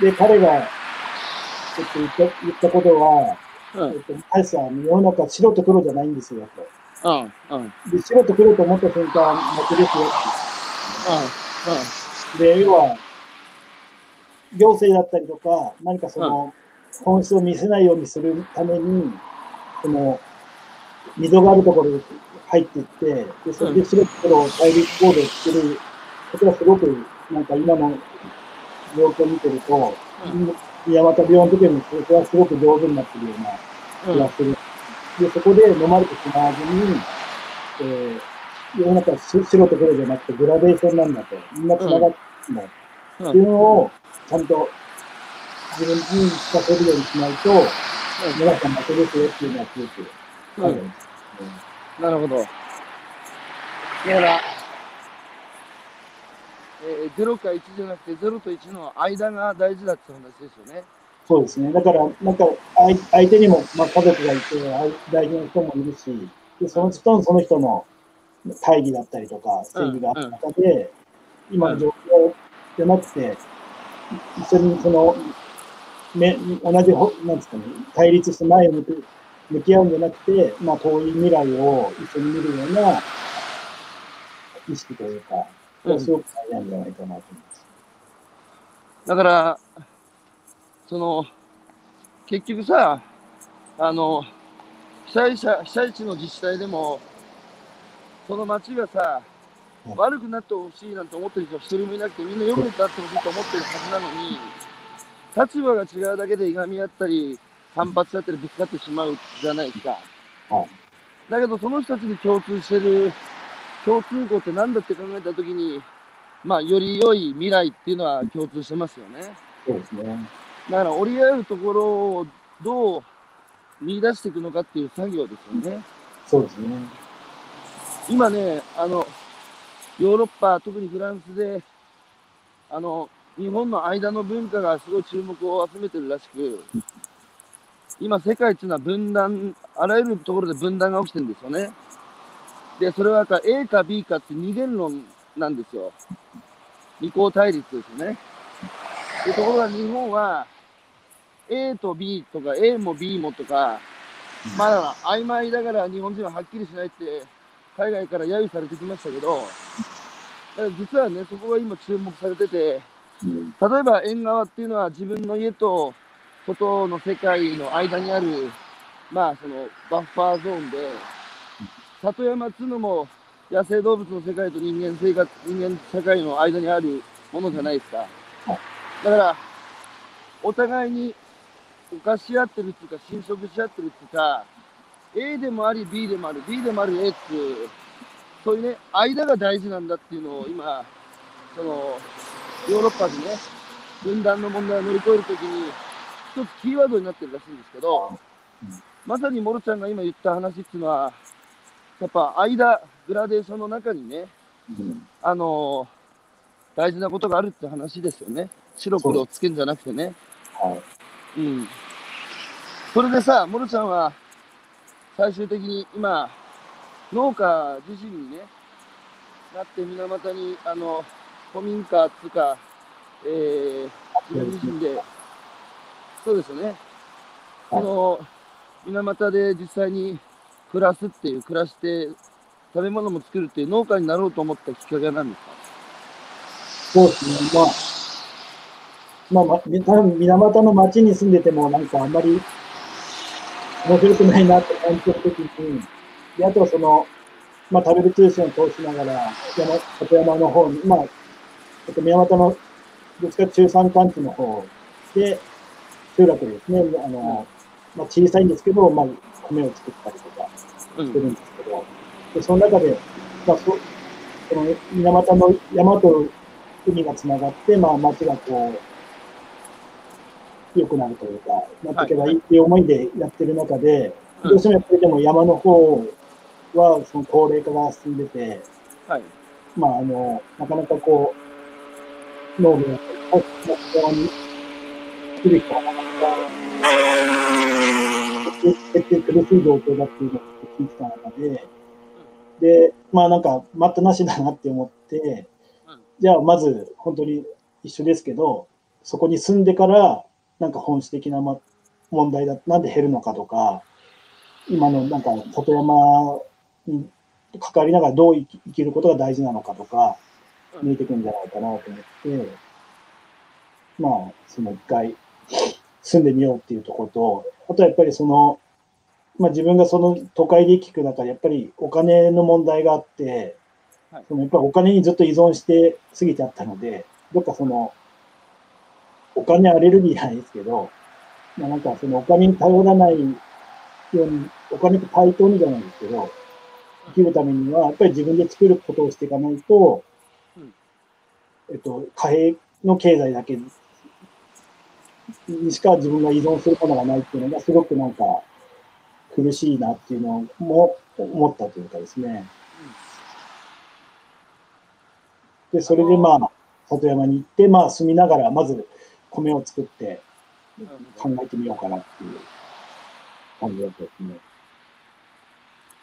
で、彼が、えっと、言った、言ったことは、うん。えっと、大さん、世の中白と黒じゃないんですよ、と。うん。うん。で、白と黒と思った瞬間、負けですよ。で、要は、行政だったりとか、何かその、本質を見せないようにするために、その、溝があるところに入っていって、で、それで白と黒を対立コードを作ることがすごく、なんか今の状況を見てると、宮本病の時よりもそれはすごく上手になってるようなうん。気がする。で、そこで飲まれてしまわずに、えー、世の中は白と黒じゃなくてグラデーションなんだと。みんな繋がっても、うん。っていうのをちゃんと自分に聞かせるようにしないと、皆さん負けですよっていうのはすごくあるんです。なるほど。だから、えー、0か1じゃなくて0と1の間が大事だって話ですよね。そうですね。だから、なんか、相相手にも、まあ、家族がいて、相大事な人もいるし、でその人のその人の大義だったりとか、正義があった中で、今の状況じゃなくて、一緒にその、ね、同じほ、なんですかね、対立して前を向く、向き合うんじゃなくて、まあ、遠い未来を一緒に見るような意識というか、それはすごく大事なんじゃないかなと思います。だから、その、結局さ、あの、被災者、被災地の自治体でも、その町がさ、うん悪くなってほしいなんて思ってる人は一人もいなくて、みんな良くなってほしいと思ってるはずなのに、立場が違うだけでいがみ合ったり、反発だったりぶつかってしまうじゃないですか。はいだけど、その人たちに共通してる、共通項って何だって考えたときに、まあ、より良い未来っていうのは共通してますよね。そうですね。だから折り合うところをどう見出していくのかっていう作業ですよね。そうですね。今ね、あの、ヨーロッパ、特にフランスで、あの、日本の間の文化がすごい注目を集めてるらしく、今世界っていうのは分断、あらゆるところで分断が起きてるんですよね。で、それはか A か B かって二元論なんですよ。二項対立ですよね。で、ところが日本は A と B とか A も B もとか、まだ曖昧だから日本人ははっきりしないって海外から揶揄されてきましたけど、だから実はね、そこが今注目されてて、例えば縁側っていうのは自分の家と外の世界の間にある、まあそのバッファーゾーンで、里山っていうのも野生動物の世界と人間生活、人間社会の間にあるものじゃないですか。だから、お互いに犯し合ってるっていうか、侵食し合ってるっていうか、A でもあり B でもある、B でもある A っていう、そういうね、間が大事なんだっていうのを今、その、ヨーロッパでね、分断の問題を乗り越えるときに、一つキーワードになってるらしいんですけど、まさにモロちゃんが今言った話っていうのは、やっぱ間、グラデーションの中にね、うんあの大事なことがあるって話ですよね。白黒をつけるんじゃなくてね。はい。うん。それでさ、モロちゃんは、最終的に今、農家自身にね、なって水俣に、あの、古民家っつうか、えー、自分自身で、そうですよね。この、水俣で実際に暮らすっていう、暮らして、食べ物も作るっていう農家になろうと思ったきっかけは何ですか？そうですね。まあ、まあ、多分水俣の町に住んでても、なんかあんまり面白くないなって感じてるときに、で、あとその、まあ、食べる通信を通しながら、山、里山の方に、まあ、えっと、宮俣の、どっちか中山間地の方で、集落ですね、あの、まあ、小さいんですけど、まあ、米を作ったりとかうしてるんですけど、で、その中で、まあ、そその水俣の山と海がつながって、まあ、町がこう、良くなるというか、なっていけばいいっていう思いでやってる中で、うんどうしてもやっぱりでも山の方は、その高齢化が進んでて、はい。まあ、あの、なかなかこう、農業が、目標に来る人がなかなか、減って苦しい状況だっていうのを聞いてた中で、で、まあなんか、待ったなしだなって思って、じゃあまず、本当に一緒ですけど、そこに住んでから、なんか本質的な、ま、問題だ、なんで減るのかとか、今のなんか里山に関わりながらどう生きることが大事なのかとか、うん見えてくるんじゃないかなと思って、まあ、その一回住んでみようっていうところと、あとはやっぱりその、まあ自分がその都会で生きていく中でやっぱりお金の問題があって、はい。そのやっぱりお金にずっと依存して過ぎちゃったので、どっかその、お金アレルギーじゃないですけど、まあなんかそのお金に頼らないように、お金と対等にじゃないですけど、生きるためには、やっぱり自分で作ることをしていかないと、うんえっと、貨幣の経済だけにしか自分が依存するものがないっていうのが、すごくなんか苦しいなっていうのも思ったというかですね。で、それでまあ、里山に行って、まあ、住みながら、まず米を作って考えてみようかなっていう感じだったですね。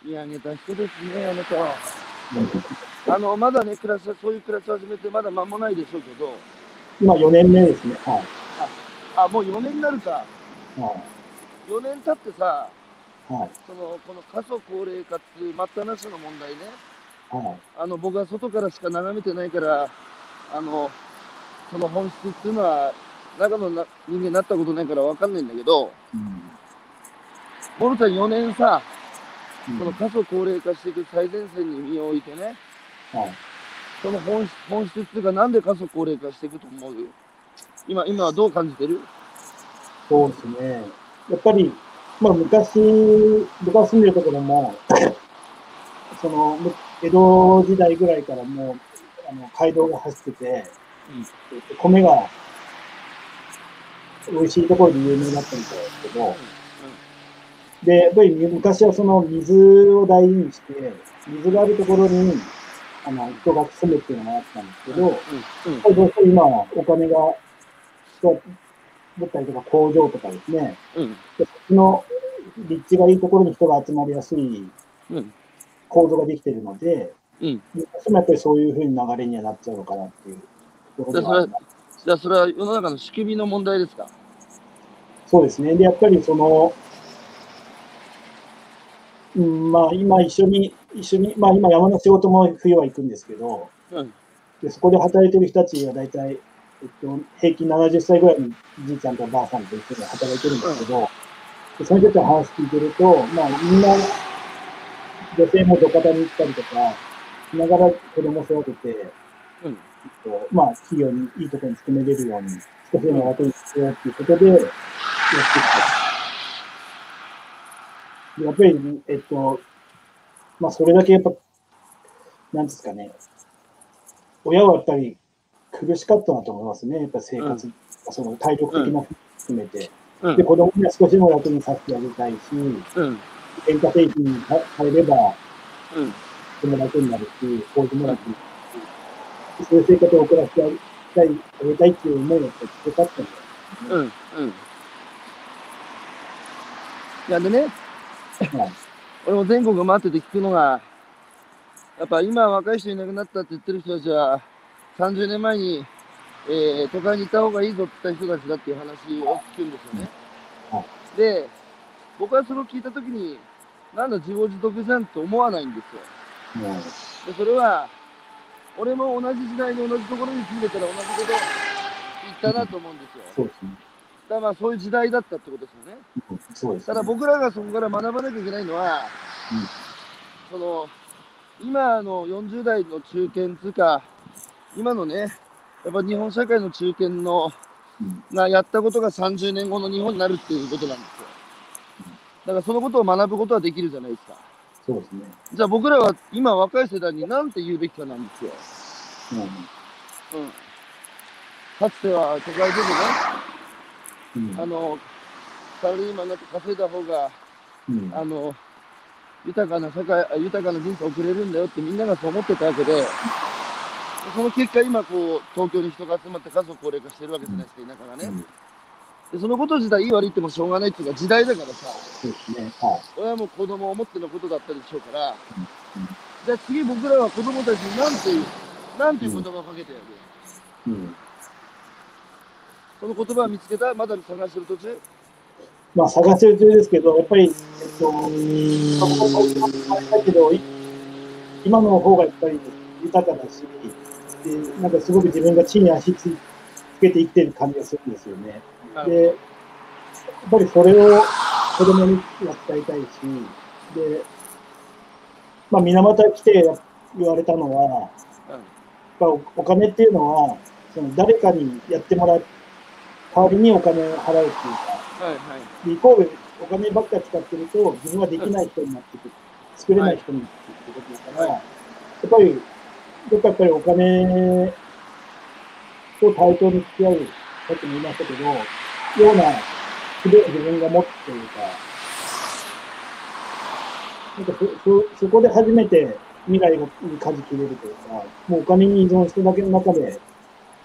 見上げた人ですね、あなた。あの、まだね、暮らし、そういう暮らし始めてまだ間もないでしょうけど、今4年目ですね。はい。あ、もう4年になるか。は4年経ってさ、い。はい。その、この過疎高齢化っていう待ったなしの問題ね。はい。あの、僕は外からしか眺めてないから、あの、その本質っていうのは、中のな人間になったことないからわかんないんだけど、うん。ボルタ4年さ、うん。この過疎高齢化していく最前線に身を置いてね、はい。その本質本質っていうか、なんで過疎高齢化していくと思う？今、今はどう感じてる？そうですね。やっぱり、まあ昔、僕が住んでるところも、その、む江戸時代ぐらいからもう、あの、街道が走ってて、えっと米が美味しいところで有名だったみたいですけど、で、やっぱり昔はその水を大事にして、水があるところに、あの、人が住むっていうのがあったんですけど、うん。うん。今はお金が、人だったりとか工場とかですね、うん。でそっちの立地がいいところに人が集まりやすいうん。構造ができているので、うん。どうしてもやっぱりそういうふうな流れにはなっちゃうのかなっていうところがありますじゃあ、それは世の中の仕組みの問題ですか？そうですね。で、やっぱりその、うん、まあ今一緒に、一緒に、まあ今山の仕事も冬は行くんですけど、うん。でそこで働いてる人たちが大体、えっと、平均70歳ぐらいのじいちゃんとばあさんと一緒に働いてるんですけど、でその人たちの話聞いてると、まあみんな、女性も土方に行ったりとか、しながら子供育てて、うん。えっとまあ企業にいいところに勤めれるように、少しでも楽にしようっていうことで、やってきた。でやっぱり、えっと、まあそれだけやっぱ、なんですかね、親はやっぱり苦しかったなと思いますね。やっぱ生活、その体力的なも含めて。うんで、。子供には少しでも楽にさせてあげたいし、うん。電化製品に入れば、うん。とても楽になるし、工事も楽になるし、そういう生活を送らせてあげたい、あげたいっていう思いが強かったんだようん。うん。いや、でね、はい俺も全国回ってて聞くのが、やっぱ今若い人いなくなったって言ってる人たちは、30年前に、えー都会に行った方がいいぞって言った人たちだっていう話を聞くんですよね。はで、僕はそれを聞いたときに、なんだ自業自得じゃんと思わないんですよ。でそれは、俺も同じ時代に同じところに住んでたら同じこと言ったなと思うんですよ。そうですね。だからまあそういう時代だったってことですよね。そうです、ね。ただ僕らがそこから学ばなきゃいけないのは、うんその今の40代の中堅つうか、今のね、やっぱ日本社会の中堅のうんがやったことが30年後の日本になるっていうことなんですよ。だからそのことを学ぶことはできるじゃないですか。そうですね。じゃあ僕らは今若い世代に何て言うべきかなんですよ。うん。うん。かつては都会でもね、うん。あの、サラリーマンになって稼いだ方が、うん。あの、豊かな社会、あ豊かな人生を送れるんだよってみんながそう思ってたわけで、その結果今こう、東京に人が集まって家族高齢化してるわけじゃないですか、田舎がね。でそのこと自体いい悪い言ってもしょうがないっていうか時代だからさ、ね。はい。親も子供を思ってのことだったでしょうから、うんじゃあ次僕らは子供たちに何ていう、なんていう言葉をかけてやる、うん。その言葉を見つけたまだ探してる途中？まあ、探してる中ですけど、やっぱり、えっと、だけど、い今の方がやっぱり豊かだし、でなんかすごく自分が地に足つけて生きてる感じがするんですよね。で、やっぱりそれを子供には伝えたいし、で、まあ、水俣来て言われたのは、やっぱおお金っていうのは、その誰かにやってもらう代わりにお金を払うっていうか、はいはい。でイコールお金ばっか使ってると自分はできない人になってくる。作れない人になってくるってことだから、はいやっぱり、どっかやっぱりお金と対等に付き合う、さっきも言いましたけど、ような筆を自分が持ってというか、なんかそそそこで初めて未来に舵切れるというか、もうお金に依存してるだけの中で、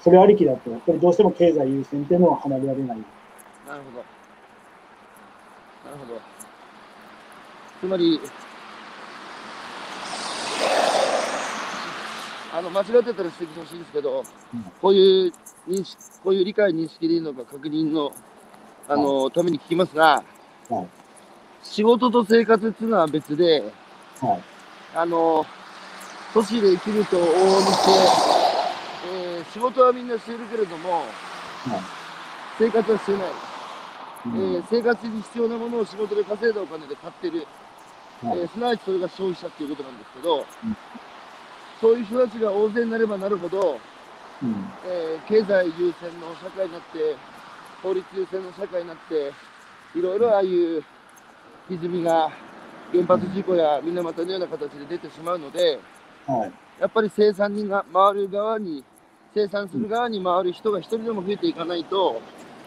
それありきだと、やっぱりどうしても経済優先っていうのは離れられない。なるほど。なるほど。つまり、あの、間違ってたら指摘してほしいんですけど、うんこういう認識、こういう理解認識でいいのか確認の、あの、ために聞きますが、はい仕事と生活っていうのは別で、はい。あの、都市で生きると往々にして、えー仕事はみんなしているけれども、生活はしてない。うん。えー生活に必要なものを仕事で稼いだお金で買ってる、はい。えーすなわちそれが消費者っていうことなんですけど、うん。そういう人たちが大勢になればなるほど、うん。えー経済優先の社会になって、法律優先の社会になって、いろいろああいう歪みが原発事故や水俣のような形で出てしまうので、はい。やっぱり生産にが回る側に、生産する側に回る人が一人でも増えていかないと、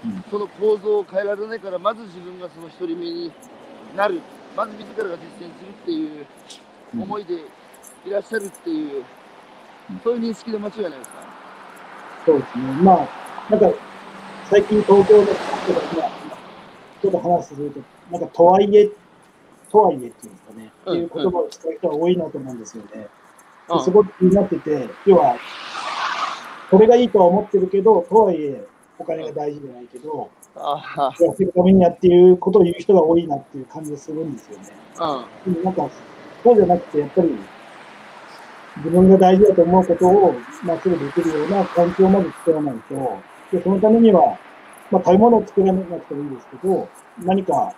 うん。その構造を変えられないから、まず自分がその一人目になる、まず自らが実践するっていう思いでいらっしゃるっていう、うん。そういう認識で間違いないですか？そうですね。まあ、なんか、最近東京の人が今、ちょっと話すると、なんか、とはいえ、とはいえっていうんですかね、うん。っていう言葉を使う人が多いなと思うんですよね。うん。ですごく気になってて、要は、これがいいとは思ってるけど、とはいえ、お金が大事じゃないけど、あやっていくためにやっていうことを言う人が多いなっていう感じがするんですよね。あ、でもなんか、そうじゃなくて、やっぱり、自分が大事だと思うことを、まっすぐできるような環境をまず作らないと、で、そのためには、まあ、食べ物を作らなくてもいいですけど、何か、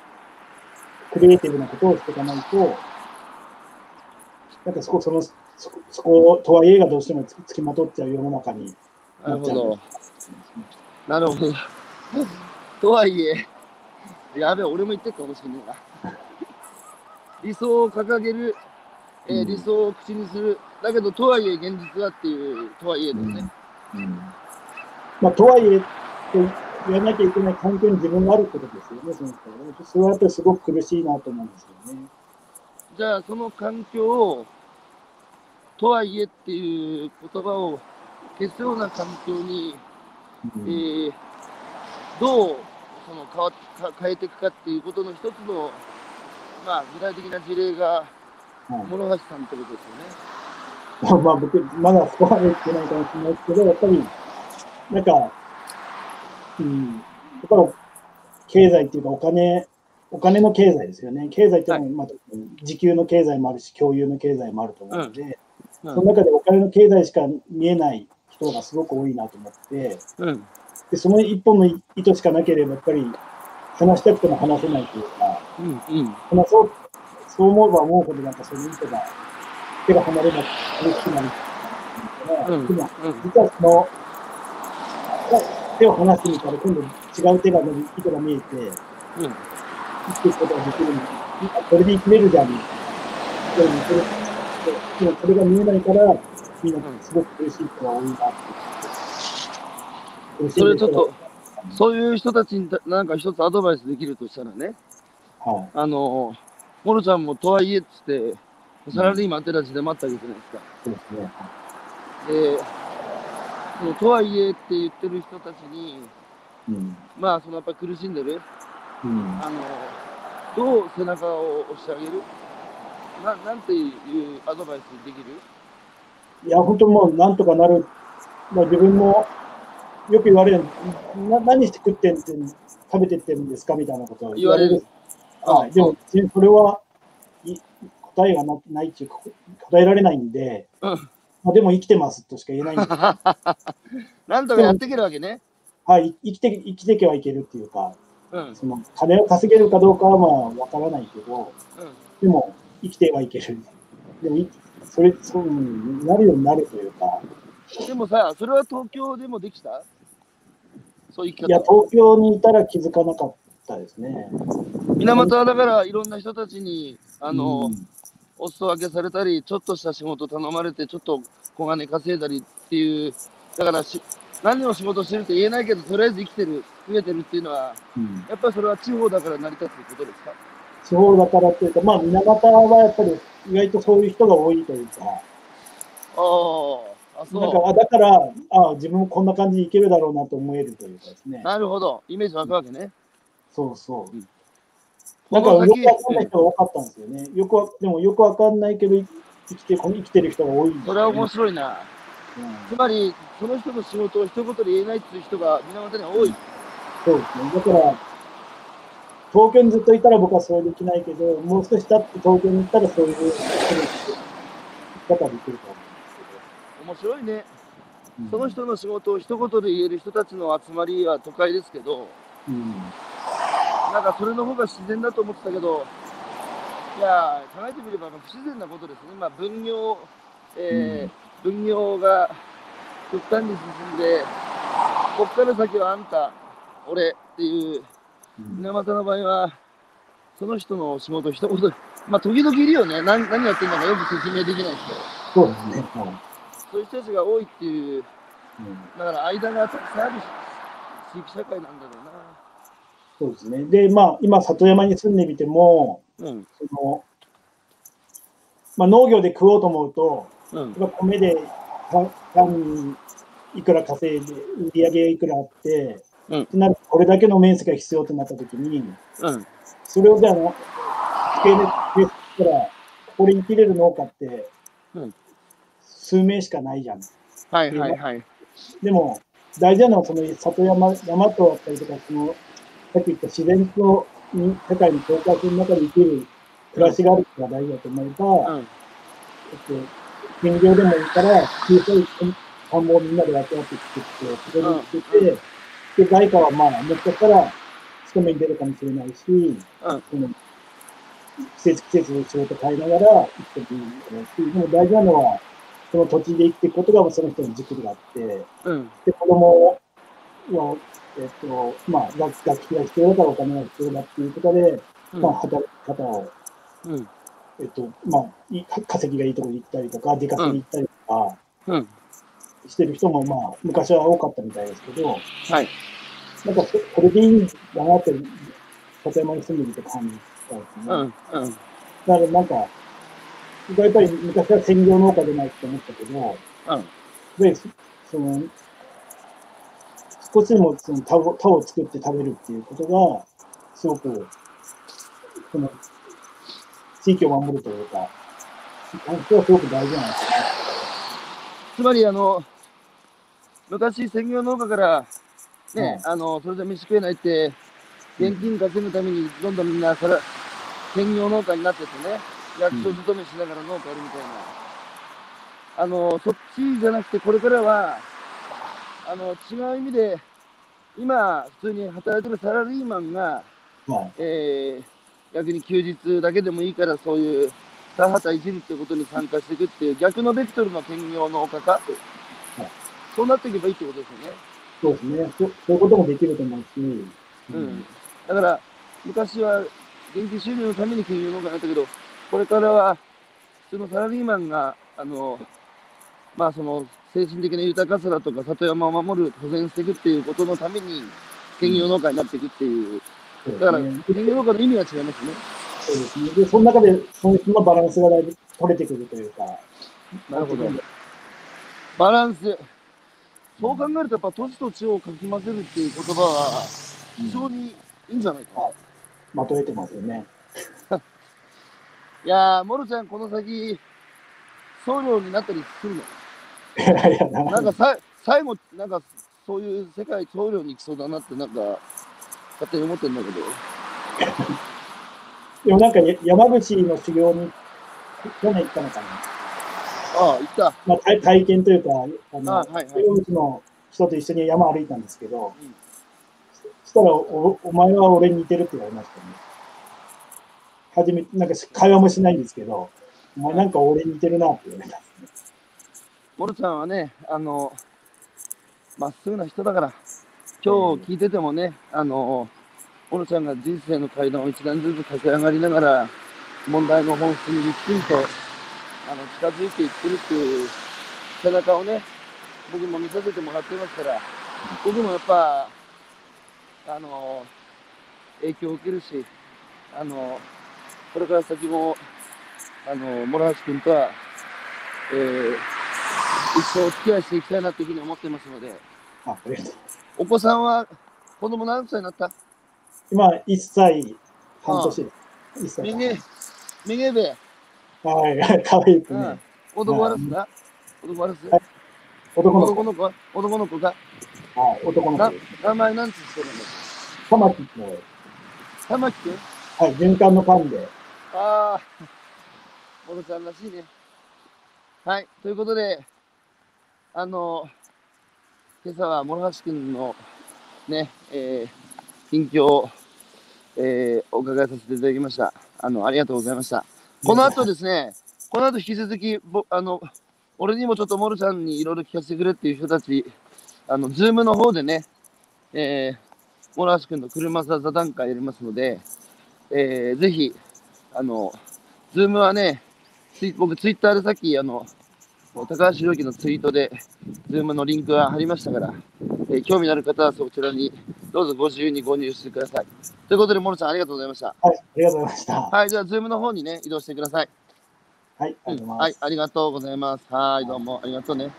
クリエイティブなことをしていかないと、なんかそこ、その、そこ、そことはいえがどうしてもつきまとっちゃう世の中になるほ。ど。なるほど。とはいえ、やべえ、俺も言ってるかもしれないな。理想を掲げる、えーうん理想を口にする。だけど、とはいえ、現実はっていう、とはいえですね。うんまあ、とはいえ、と言わなきゃいけない環境に自分があることですよね、その人はそれはやっぱりすごく苦しいなと思うんですよね。じゃあ、その環境を、とはいえっていう言葉を消すような環境に、うん。えーどうその変わ変えていくかっていうことの一つの、まあ、具体的な事例が、はい。諸橋さんってことですよね。まあ僕、まだそこまで言ってないかもしれないですけど、やっぱり、なんか、うん、やっぱり経済っていうかお金、お金の経済ですよね。経済っていうのは、まあ、時給の経済もあるし、共有の経済もあると思うので、うん。その中でお金の経済しか見えない人がすごく多いなと思って、うん。でその一本の糸しかなければ、やっぱり話したくても話せないというか、うん。うん。話そう、そう思えば思うほど、なんかその糸が、手が離れなくて苦しくなるうん。でもうん。実はその、手を離してみたら、今度違う手が伸び、糸が見えて、うん。生きていくことができるんだ。これで生きれるじゃん、みたいな。それが見えないから、みんなすごく苦しい人が多いなって。それちょっと、そういう人たちにたなんか一つアドバイスできるとしたらね、はい。あの、モロちゃんもとはいえっつって、サラリーマンってラジで待ったわけじゃないですか。そうですね。で、そのとはいえって言ってる人たちに、うん。まあ、そのやっぱり苦しんでる、うん。あの、どう背中を押してあげる？ななんていうアドバイスできる？いや、本当もうなんとかなる。まあ、自分もよく言われるな、何して食ってんって、食べてってるんですかみたいなことを言われる。はい。でも、それはい答えがなないっていうか、答えられないんで、うんまあ、でも生きてますとしか言えないんで、なんとかやっていけるわけね。はい、生きて、生きていけばいけるっていうか、うん。うん。その金を稼げるかどうかはまあわからないけど、でも生きてはいける。でもい、それ、そううんなるようになるというか、でもさ、それは東京でもできた？そういういや、方。東京にいたら気づかなかったですね。水俣はだからいろんな人たちに、あの、うん。お裾分けされたり、ちょっとした仕事頼まれて、ちょっと小金稼いだりっていう、だからし、何を仕事してるって言えないけど、とりあえず生きてる、増えてるっていうのは、うん。やっぱりそれは地方だから成り立つことですか？地方だからというか、まあ、水俣はやっぱり意外とそういう人が多いというか、ああ、あ、なんそかあだからあ自分もこんな感じでいけるだろうなと思えるというかですねう。。なるほど。イメージ湧くわけね。そうそう。うんなんかよこの先くわかんない人が多かったんですよね。よくわでもよくわかんないけど生きて生きてる人が多いんですよね、それは面白いな。うんつまり、その人の仕事を一言で言えないっていう人が源には多い。そうですね。だから、東京にずっといたら僕はそれできないけど、もう少し経って東京に行ったらそういう生き方できると思面白いね。うんですけど。その人の仕事を一言で言える人たちの集まりは都会ですけど、うん。なんかそれの方が自然だと思ってたけど、いやー、考えてみれば不自然なことですね。まあ、分業、えー分業が極端に進んで、こっから先はあんた、俺っていう、うん水俣の場合は、その人の仕事を一言で、まあ、時々いるよね。何何やってんのかよく説明できない人。そうですね。はいそういう人たちが多いっていう、うんだから間がたくさんある地域社会なんだろそうですね。で、まあ、今、里山に住んでみても、うな。うん。その、まあ、農業で食おうと思うと、うん。米で単単にいくら稼いで、売り上げがいくらあって、うんなるとこれだけの面積が必要となったときに、うん。それをじゃあの、付け入れたら、これに切れる農家ってうん、数名しかないじゃん。はいはいはい。でも、大事なのは、その里山、山とあったりとか、その、さっき言った自然とに世界に境界線の中で生きる暮らしがあることが大事だと思えば、うん。えっと、兼業でもいいから、小さい田んぼをみんなで分け合って作って、そこに捨てて、で、外貨はまあ、もしかしたら、勤めに出るかもしれないし、うんその季節季節の仕事変えながら生きていくし、でも大事なのは、その土地で生きていくことがその人の軸であって、うん。で、子供は、えっと、まあ、学学費が必要だからお金が必要だっていうことで、まあ、働き方を、うん。えっと、まあ、稼ぎがいいところに行ったりとか、出稼ぎに行ったりとか、うん。してる人も、まあ、昔は多かったみたいですけど、はい。なんかそ、これでいいんだなって、里山に住んでみて感じたんですね。うん。うん。だからなんか、やっぱり昔は専業農家じゃないって思ったけど、うん。で、そその、少しでもその田を田を作って食べるっていうことが、すごく、その、地域を守るというか、本当はすごく大事なんですよね。つまり、あの、昔、専業農家から、ね、うあの、それじゃ飯食えないって、現金稼ぐために、どんどんみんな、それ、専業農家になっててね、役所勤めしながら農家やるみたいな。あの、そっちじゃなくて、これからは、あの、違う意味で、今、普通に働いてるサラリーマンが、はい。えー、逆に休日だけでもいいから、そういう、田畑いじるってことに参加していくっていう、逆のベクトルの兼業農家化、そうなっていけばいいってことですよね。そうですね。そそういうこともできると思うし、うん。だから、昔は、現金収入のために兼業農家になったけど、これからは、普通のサラリーマンが、あの、まあその、精神的な豊かさだとか、里山を守る、保全していくっていうことのために、兼業農家になっていくっていう、だから、兼業農家の意味は違いますね。そうですね。で、その中で、そのバランスがだいぶ取れてくるというか。なるほど。バランス。そう考えると、やっぱ都市と地をかき混ぜるっていう言葉は、非常にいいんじゃないかな。まとえてますよね。いやー、モルちゃん、この先、僧侶になったりするの？いや、ななんかさ、最後、なんか、そういう世界僧侶に行きそうだなって、なんか、勝手に思ってるんだけど。でもなんかや山口の修行に去年行ったのかな。ああ、行った。まあ、体体験というか、あの、あはいはいの人と一緒に山歩いたんですけど、うんそしたらお、お前は俺に似てるって言われましたね。はじめ、なんか会話もしないんですけど、お前なんか俺に似てるなって言われたんですね。モルちゃんはね、あの、まっすぐな人だから、今日聞いててもね、あの、モルちゃんが人生の階段を一段ずつ駆け上がりながら、問題の本質にゆっくりと、あの、近づいていってるっていう背中をね、僕も見させてもらってますから、僕もやっぱ、あの、影響を受けるし、あの、これから先も、あの、諸橋君とは、えー一生お付き合いしていきたいなというふうに思ってますので、あ、ありがとう。お子さんは子供何歳になった？今、1歳半年です。1歳半めげ、めげべ、はい、かわいいですねうん。男ワラスだ男の子。男の子？は男の子が？はい、男の子。名前なんつってるの？玉木の、玉木？くんはい、循環の間で。ああ、モロちゃんらしいね。はい、ということで、あの、今朝は諸橋くんのね、えー、近況を、えー、お伺いさせていただきました。あの、ありがとうございました。この後ですね、この後引き続き、ぼあの、俺にもちょっとモルちゃんにいろいろ聞かせてくれっていう人たち、あの、ズームの方でね、えー、諸橋くんの車座座談会やりますので、えー、ぜひ、あの、ズームはね、ツイ僕ツイッターでさっき、あの、高橋博之のツイートで、ズームのリンクが貼りましたから、えー興味のある方はそちらにどうぞご自由にご入室してください。ということで、モルさんありがとうございました。はい、ありがとうございました。ははい、じゃあ、ズームの方にね、移動してください。い、ありがとうございます。はい、ありがとうございます。はい、どうもありがとうね。